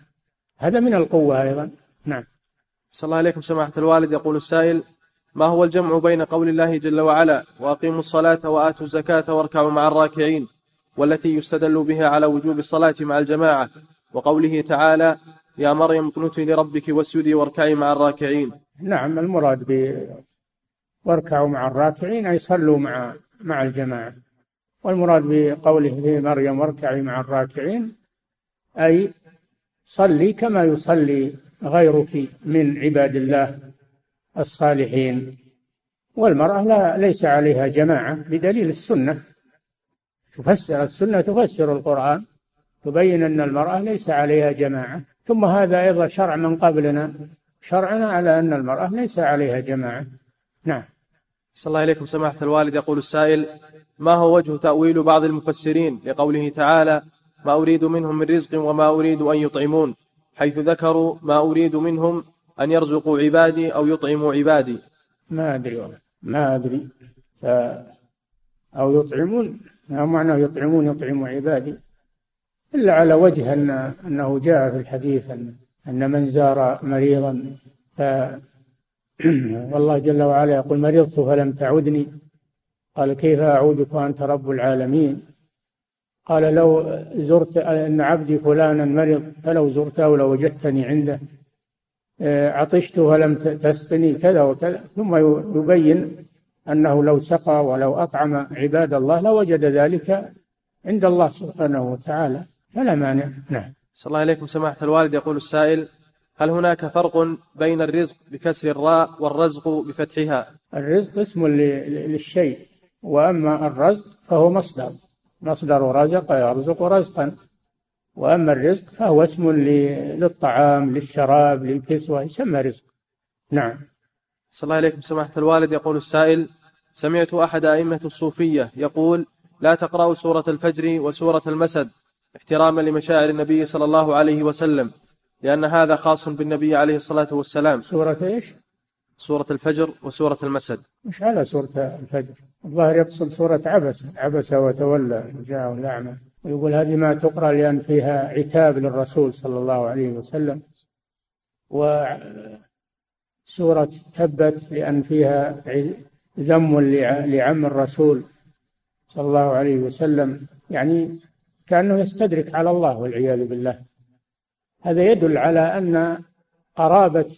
هذا من القوة أيضا. نعم. صلى الله عليكم سماحة الوالد. يقول السائل ما هو الجمع بين قول الله جل وعلا وأقيموا الصلاة وآتوا الزكاة واركعوا مع الراكعين والتي يستدل بها على وجوب الصلاة مع الجماعة وقوله تعالى يا مريم اقنتي لربك واسجدي واركعي مع الراكعين. نعم المراد ب واركعوا مع الراكعين أي صلوا مع مع الجماعة. والمراد بقوله في مريم واركعي مع الراكعين أي صلي كما يصلي غيرك من عباد الله الصالحين والمرأة لا ليس عليها جماعة بدليل السنة. تفسر السنة تفسر القرآن تبين أن المرأة ليس عليها جماعة. ثم هذا أيضا شرع من قبلنا شرعنا على أن المرأة ليس عليها جماعة. نعم. صلى الله عليكم. سماحة الوالد يقول السائل ما هو وجه تأويل بعض المفسرين لقوله تعالى ما أريد منهم من رزق وما أريد أن يطعمون حيث ذكروا ما أريد منهم أن يرزقوا عبادي أو يطعموا عبادي ما أدري والله. ما أدري. ف... أو يطعمون. ما معنى يطعمون يطعموا عبادي إلا على وجه أن أنه جاء في الحديث أن, أن من زار مريضا ف والله جل وعلا يقول مرضت فلم تعدني. قال كيف أعودك وأنت رب العالمين؟ قال لو زرت أن عبدي فلانا مرض فلو زرته لوجدتني عنده. آه، عطشت ولم تسقني كذا وكذا. ثم يبين أنه لو سقى ولو أطعم عباد الله لوجد ذلك عند الله سبحانه وتعالى فلا مانع. نعم. صلى الله عليكم سماحة الوالد. يقول السائل هل هناك فرق بين الرزق بكسر الراء والرزق بفتحها؟ الرزق اسم للشيء وأما الرزق فهو مصدر. مصدر رزق يرزق رزقا. وأما الرزق فهو اسم للطعام للشراب للكسوة يسمى رزق. نعم. صلى الله عليكم سماحة الوالد. يقول السائل سمعت أحد أئمة الصوفية يقول لا تقرأوا سورة الفجر وسورة المسد احتراما لمشاعر النبي صلى الله عليه وسلم لأن هذا خاص بالنبي عليه الصلاة والسلام. سورة إيش؟ سورة الفجر وسورة المسد. مش على سورة الفجر. الظاهر يقصد سورة عبس عبس وتولى جاءه الأعمى ويقول هذه ما تقرأ لأن فيها عتاب للرسول صلى الله عليه وسلم وسورة تبت لأن فيها ذم لع- لعم الرسول صلى الله عليه وسلم. يعني كأنه يستدرك على الله والعياذ بالله. هذا يدل على أن قرابة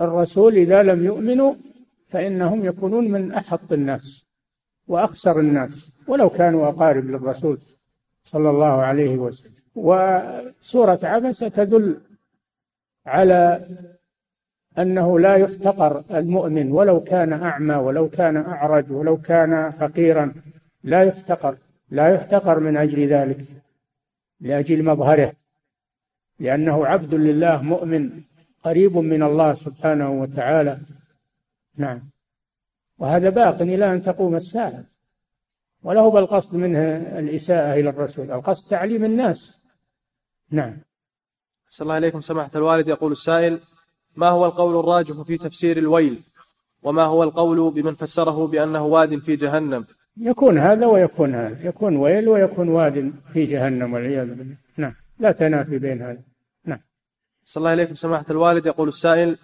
الرسول إذا لم يؤمنوا فإنهم يكونون من أحط الناس وأخسر الناس ولو كانوا أقارب للرسول صلى الله عليه وسلم. وسورة عبسة تدل على أنه لا يحتقر المؤمن ولو كان أعمى ولو كان أعرج ولو كان فقيرا. لا يحتقر لا يحتقر من أجل ذلك لأجل مظهره لأنه عبد لله مؤمن قريب من الله سبحانه وتعالى. نعم. وهذا باق إلى أن تقوم الساعة. ولا هو بالقصد منه الإساءة إلى الرسول القصد تعليم الناس. نعم. صلى الله عليكم سماحة الوالد يقول السائل ما هو القول الراجح في تفسير الويل؟ وما هو القول بمن فسره بأنه واد في جهنم؟ يكون هذا ويكون هذا. يكون ويل ويكون واد في جهنم والعياذ بالله. نعم. لا تنافي بين هذا. نعم. صلى الله عليكم سماحة الوالد. يقول السائل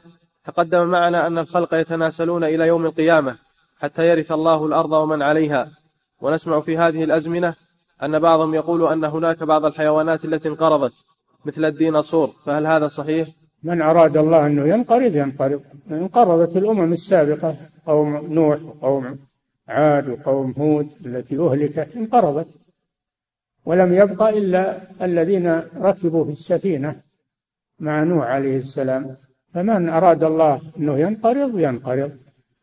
تقدم معنا أن الخلق يتناسلون إلى يوم القيامة حتى يرث الله الأرض ومن عليها. ونسمع في هذه الأزمنة أن بعضهم يقول أن هناك بعض الحيوانات التي انقرضت مثل الديناصور. فهل هذا صحيح؟ من أراد الله أنه ينقرض ينقرض. انقرضت الأمم السابقة قوم نوح وقوم عاد وقوم هود التي أهلكت انقرضت. ولم يبق إلا الذين ركبوا في السفينة مع نوح عليه السلام. فمن أراد الله أنه ينقرض ينقرض.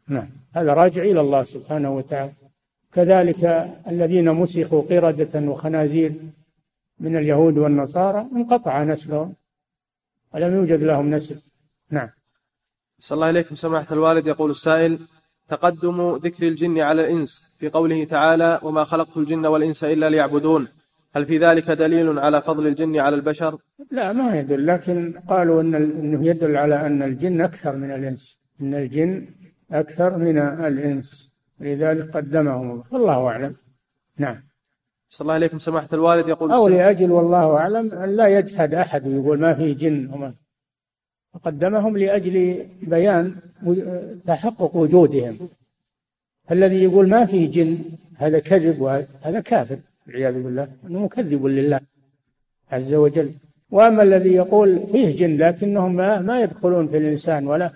نعم. هذا راجع إلى الله سبحانه وتعالى. كذلك الذين مسخوا قردة وخنازير من اليهود والنصارى انقطع نسلهم. ولم يوجد لهم نسل. نعم. صلى الله عليكم سماحة الوالد. يقول السائل تقدم ذكر الجن على الإنس في قوله تعالى وما خلقت الجن والإنس إلا ليعبدون هل في ذلك دليل على فضل الجن على البشر؟ لا ما يدل. لكن قالوا إن إنه يدل على أن الجن أكثر من الإنس. إن الجن أكثر من الإنس. لذلك قدمهم. الله أعلم. نعم. صلى الله عليكم سماحة الوالد يقول السائل لأجل والله أعلم أن لا يجحد أحد ويقول ما في جن وما قدمهم لأجل بيان تحقق وجودهم. الذي يقول ما في جن هذا كذب وهذا كافر والعياذ بالله إنه مكذب لله عز وجل. وأما الذي يقول فيه جن لكنهم ما, ما يدخلون في الإنسان ولا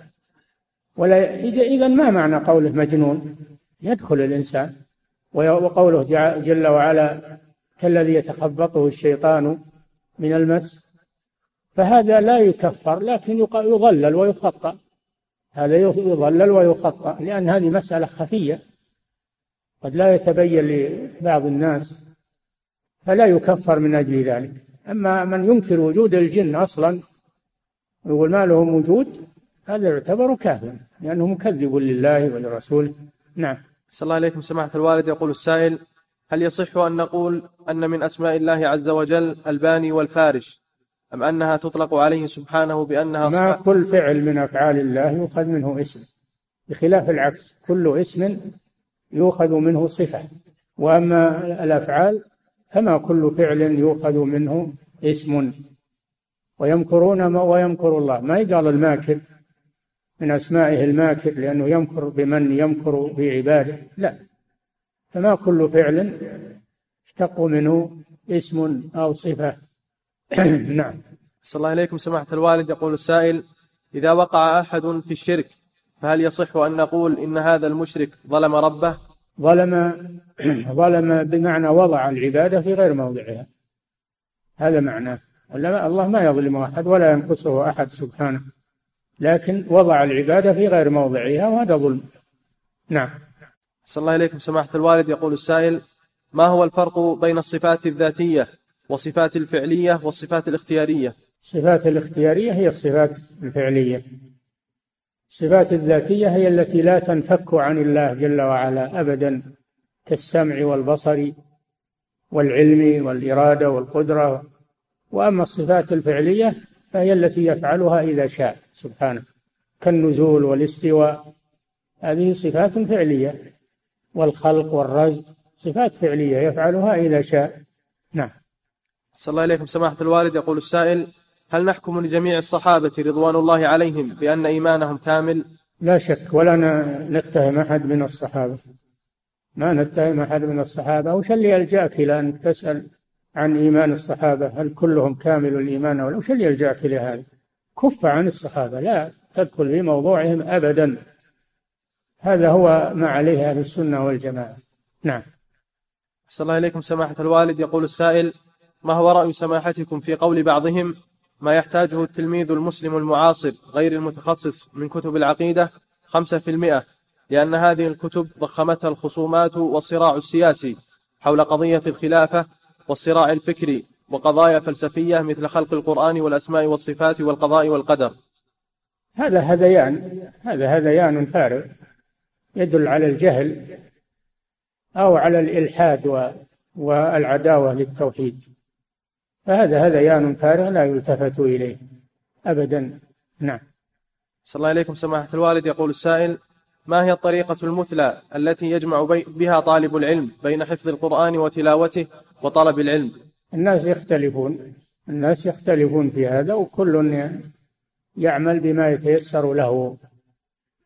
ولا اذا ما معنى قوله مجنون؟ يدخل الإنسان. وي- وقوله جل وعلا كالذي يتخبطه الشيطان من المس فهذا لا يكفر لكن يضلل ويخطأ. هذا يضلل ويخطأ لأن هذه مسألة خفية. قد لا يتبين لبعض الناس فلا يكفر من أجل ذلك. أما من ينكر وجود الجن أصلا ويقول ما لهم وجود؟ هذا يعتبر كافر لأنه مكذب لله ولرسوله. نعم. صلى الله عليكم سماحة الوالد. يقول السائل هل يصح أن نقول أن من أسماء الله عز وجل الباني والفارش أم أنها تطلق عليه سبحانه بأنها ما كل فعل من أفعال الله يؤخذ منه اسم. بخلاف العكس كل اسم يؤخذ منه صفة. وأما الأفعال فما كل فعل يؤخذ منه اسم. ويمكرون ما ويمكر الله. ما يقال الماكر؟ من أسمائه الماكر لأنه يمكر بمن يمكر بعباده. لا فما كل فعل اشتق منه اسم أو صفة. نعم. صلى الله عليكم سماحة الوالد يقول السائل إذا وقع أحد في الشرك فهل يصح أن نقول إن هذا المشرك ظلم ربه؟ ظلم ظلم بمعنى وضع العبادة في غير موضعها. هذا معناه. ولا الله ما يظلم أحد ولا ينقصه أحد سبحانه. لكن وضع العبادة في غير موضعها وهذا ظلم. نعم. صلى الله إليكم سماحة الوالد. يقول السائل ما هو الفرق بين الصفات الذاتية والصفات الفعلية والصفات الاختيارية؟ الصفات الاختيارية هي الصفات الفعلية. الصفات الذاتية هي التي لا تنفك عن الله جل وعلا أبدا كالسمع والبصر والعلم والإرادة والقدرة. وأما الصفات الفعلية فهي التي يفعلها إذا شاء سبحانه. كالنزول والاستواء. هذه صفات فعلية. والخلق والرزق صفات فعلية يفعلها إذا شاء. نعم. صلى الله عليكم سماحة الوالد. يقول السائل هل نحكم لجميع الصحابة رضوان الله عليهم بأن إيمانهم كامل؟ لا شك ولا نتهم أحد من الصحابة. ما نتهم أحد من الصحابة. وش اللي يلجأك إلى أن تسأل عن إيمان الصحابة هل كلهم كامل الإيمان ولا وش اللي يلجأك إلى هذا؟ كف عن الصحابة لا تدخل في موضوعهم أبدا. هذا هو ما عليه أهل السنة والجماعة. نعم. صلى الله إليكم سماحة الوالد. يقول السائل ما هو رأي سماحتكم في قول بعضهم ما يحتاجه التلميذ المسلم المعاصر غير المتخصص من كتب العقيدة خمسة في المئة لأن هذه الكتب ضخمتها الخصومات والصراع السياسي حول قضية الخلافة والصراع الفكري وقضايا فلسفية مثل خلق القرآن والأسماء والصفات والقضاء والقدر. هذا هذيان هذا هذيان فارغ يدل على الجهل أو على الإلحاد والعداوة للتوحيد. فهذا هذيان فارغ لا يلتفت إليه أبدا. نعم. صلى الله عليكم سماحة الوالد. يقول السائل ما هي الطريقة المثلى التي يجمع بها طالب العلم بين حفظ القرآن وتلاوته وطلب العلم. الناس يختلفون. الناس يختلفون في هذا وكل يعمل بما يتيسر له.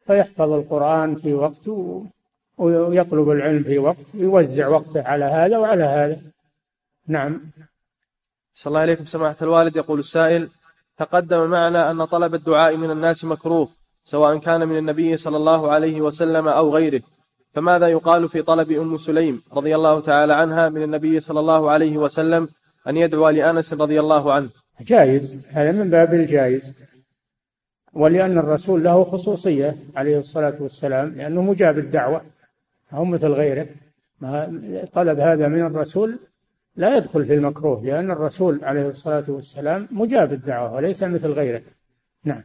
فيحفظ القرآن في وقت ويطلب العلم في وقت يوزع وقته على هذا وعلى هذا. نعم. صلى الله عليكم سماحة الوالد. يقول السائل تقدم معنا أن طلب الدعاء من الناس مكروه سواء كان من النبي صلى الله عليه وسلم أو غيره. فماذا يقال في طلب أم سليم رضي الله تعالى عنها من النبي صلى الله عليه وسلم أن يدعو لأنس رضي الله عنه؟ جائز هذا من باب الجائز. ولأن الرسول له خصوصية عليه الصلاة والسلام لأنه مجاب الدعوة هو مثل غيره. ما طلب هذا من الرسول لا يدخل في المكروه لأن الرسول عليه الصلاة والسلام مجاب الدعوة وليس مثل غيره. نعم.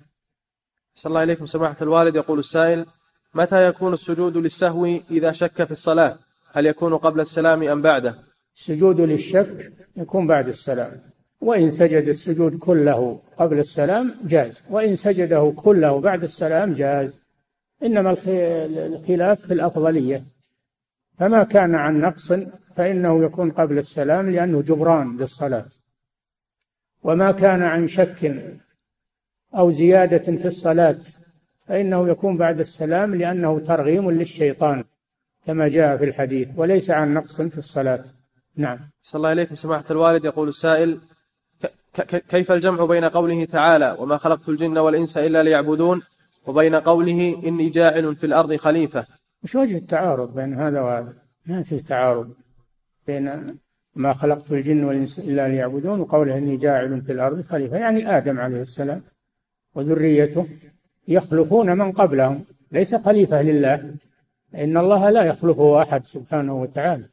صلى الله عليكم سماحة الوالد يقول السائل متى يكون السجود للسهو إذا شك في الصلاة؟ هل يكون قبل السلام أم بعده؟ السجود للشك يكون بعد السلام. وإن سجد السجود كله قبل السلام جاز. وإن سجده كله بعد السلام جاز. إنما الخلاف في الأفضلية. فما كان عن نقص فإنه يكون قبل السلام لأنه جبران للصلاة. وما كان عن شك أو زيادة في الصلاة فإنه يكون بعد السلام لأنه ترغيم للشيطان كما جاء في الحديث وليس عن نقص في الصلاة. نعم. صلى الله عليكم سماحة الوالد. يقول السائل كيف الجمع بين قوله تعالى وما خلقت الجن والإنس إلا ليعبدون وبين قوله إني جاعل في الأرض خليفة؟ مش وجه التعارض بين هذا وهذا؟ ما في تعارض بين ما خلقت الجن والإنس إلا ليعبدون وقوله إني جاعل في الأرض خليفة. يعني آدم عليه السلام وذريته يخلفون من قبلهم. ليس خليفة لله. إن الله لا يخلفه أحد سبحانه وتعالى.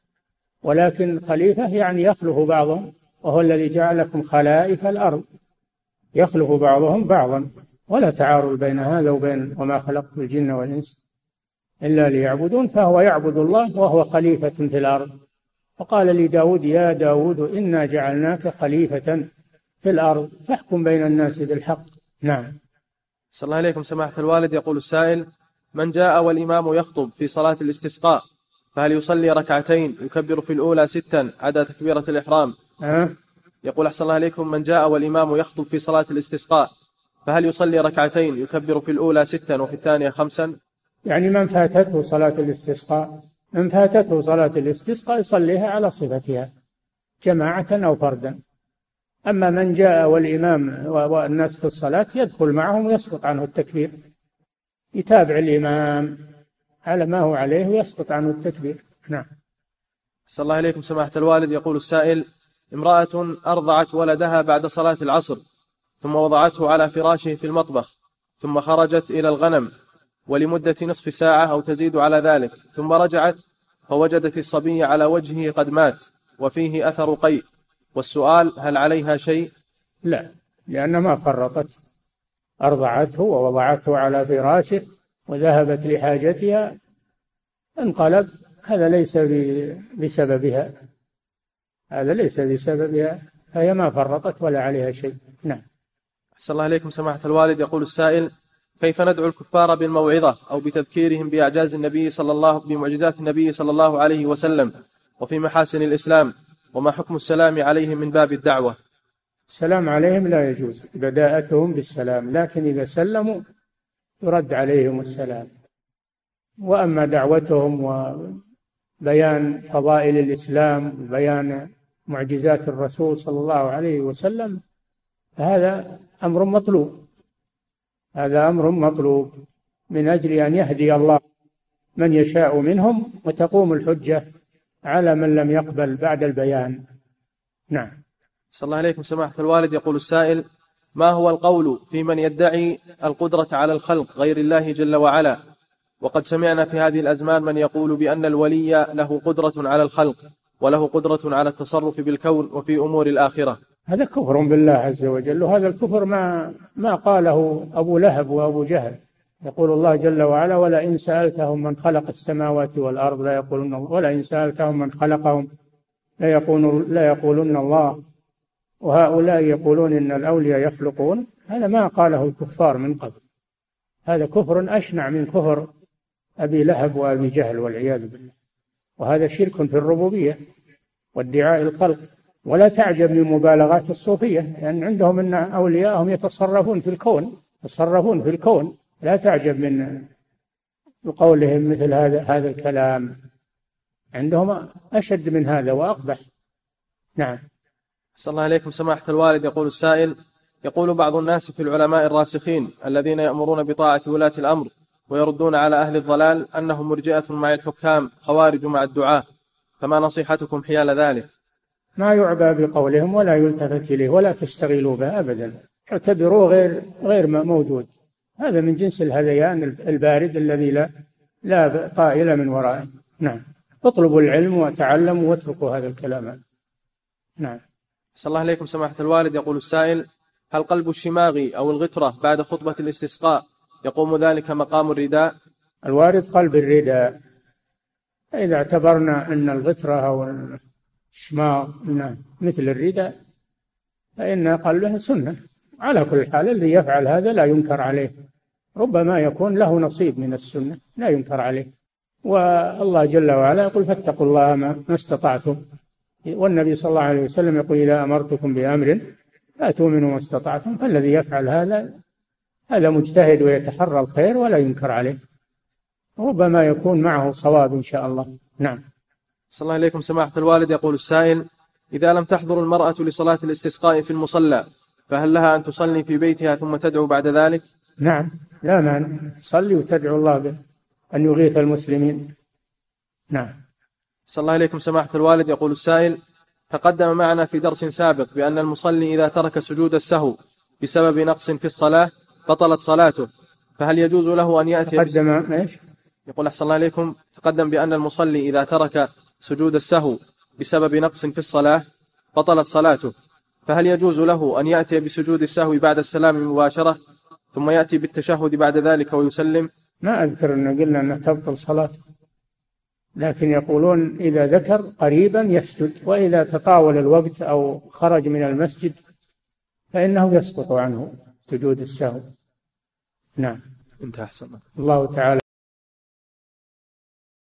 ولكن خليفة يعني يخلف بعضهم وهو الذي جعلكم خلائف الأرض. يخلف بعضهم بعضا. ولا تعارض بين هذا وبين وما خلقت الجن والإنس إلا ليعبدون فهو يعبد الله وهو خليفة في الأرض. فقال لداود يا داود إنا جعلناك خليفة في الأرض. فاحكم بين الناس بالحق. نعم. صلى الله عليكم سماحة الوالد. يقول السائل من جاء والإمام يخطب في صلاة الاستسقاء فهل يصلي ركعتين؟ يكبر في الأولى ستا عدا تكبيرة الإحرام. أه؟ يقول أحسن الله عليكم من جاء والإمام يخطب في صلاة الاستسقاء فهل يصلي ركعتين؟ يكبر في الأولى ستا وفي الثانية خمسا. يعني من فاتته صلاة الاستسقاء من فاتته صلاة الاستسقاء يصليها على صفتها جماعة أو فردا. أما من جاء والإمام والناس في الصلاة يدخل معهم ويسقط عنه التكبير. يتابع الإمام على ما هو عليه ويسقط عنه التكبير. نعم. صلى الله عليكم سماحة الوالد. يقول السائل امرأة أرضعت ولدها بعد صلاة العصر ثم وضعته على فراشه في المطبخ ثم خرجت إلى الغنم ولمدة نصف ساعة أو تزيد على ذلك ثم رجعت فوجدت الصبي على وجهه قد مات وفيه أثر قيء. والسؤال هل عليها شيء؟ لا لأن ما فرطت. أرضعته ووضعته على فراشه وذهبت لحاجتها انقلب. هذا ليس بسببها. هذا ليس بسببها. فهي ما فرطت ولا عليها شيء. نعم. أحسن الله إليكم سماحة الوالد. يقول السائل كيف ندعو الكفار بالموعظة أو بتذكيرهم بإعجاز النبي صلى الله بمعجزات النبي صلى الله عليه وسلم وفي محاسن الإسلام؟ وما حكم السلام عليهم من باب الدعوة؟ السلام عليهم لا يجوز بداءتهم بالسلام لكن إذا سلموا يرد عليهم السلام. وأما دعوتهم وبيان فضائل الإسلام وبيان معجزات الرسول صلى الله عليه وسلم فهذا أمر مطلوب. هذا أمر مطلوب من أجل أن يهدي الله من يشاء منهم وتقوم الحجة. على من لم يقبل بعد البيان. نعم. صلى الله عليكم سماحة الوالد. يقول السائل ما هو القول في من يدعي القدرة على الخلق غير الله جل وعلا؟ وقد سمعنا في هذه الأزمان من يقول بأن الولي له قدرة على الخلق وله قدرة على التصرف بالكون وفي أمور الآخرة. هذا كفر بالله عز وجل وهذا الكفر ما ما قاله أبو لهب وأبو جهل. يقول الله جل وعلا ولئن سألتهم من خلق السماوات والأرض لا يقولون ولئن سألتهم من خلقهم لا يقولون لا يقولون الله وهؤلاء يقولون إن الأولياء يخلقون هذا ما قاله الكفار من قبل. هذا كفر أشنع من كفر أبي لهب وأبي جهل والعياذ بالله. وهذا شرك في الربوبية وادعاء الخلق. ولا تعجب من مبالغات الصوفية لأن يعني عندهم أن أولياءهم يتصرفون في الكون يتصرفون في الكون. لا تعجب من قولهم مثل هذا هذا الكلام. عندهم أشد من هذا وأقبح. نعم. صلى الله عليكم سماحة الوالد يقول السائل يقول بعض الناس في العلماء الراسخين الذين يأمرون بطاعة ولاة الأمر ويردون على أهل الضلال أنهم مرجئة مع الحكام خوارج مع الدعاة. فما نصيحتكم حيال ذلك؟ ما يعبى بقولهم ولا يلتفت إليه ولا تشتغلوا به أبدا. اعتبروه غير غير موجود. هذا من جنس الهذيان البارد الذي لا لا طائل من ورائه. نعم. اطلبوا العلم وتعلموا واتركوا هذا الكلام. نعم. صلى الله عليكم سماحة الوالد يقول السائل هل قلب الشماغ أو الغترة بعد خطبة الاستسقاء يقوم ذلك مقام الرداء؟ الوارد قلب الرداء. إذا اعتبرنا أن الغترة أو الشماغ مثل الرداء فإن قلبه سنة. على كل حال الذي يفعل هذا لا ينكر عليه. ربما يكون له نصيب من السنة لا ينكر عليه. والله جل وعلا يقول فاتقوا الله ما استطعتم. والنبي صلى الله عليه وسلم يقول إذا أمرتكم بأمر فأتوا منه ما استطعتم فالذي يفعل هذا هذا مجتهد ويتحرى الخير ولا ينكر عليه. ربما يكون معه صواب إن شاء الله. نعم. صلى الله عليكم سماحة الوالد. يقول السائل إذا لم تحضر المرأة لصلاة الاستسقاء في المصلى فهل لها أن تصلي في بيتها ثم تدعو بعد ذلك؟ نعم لا مانع. تصلي وتدعو الله به أن يغيث المسلمين. نعم. صلى الله عليكم سماحة الوالد. يقول السائل تقدم معنا في درس سابق بأن المصلي إذا ترك سجود السهو بسبب نقص في الصلاة بطلت صلاته فهل يجوز له أن يأتي تقدم إيش؟ يقول أحسن الله عليكم. تقدم بأن المصلي إذا ترك سجود السهو بسبب نقص في الصلاة بطلت صلاته فهل يجوز له أن يأتي بسجود السهو بعد السلام مباشرة ثم يأتي بالتشهد بعد ذلك ويسلم؟ ما أذكر أن قلنا أنه تبطل صلاته. لكن يقولون إذا ذكر قريبا يسجد وإذا تطاول الوقت أو خرج من المسجد فإنه يسقط عنه سجود السهو. نعم. انتهى أحسن الله تعالى.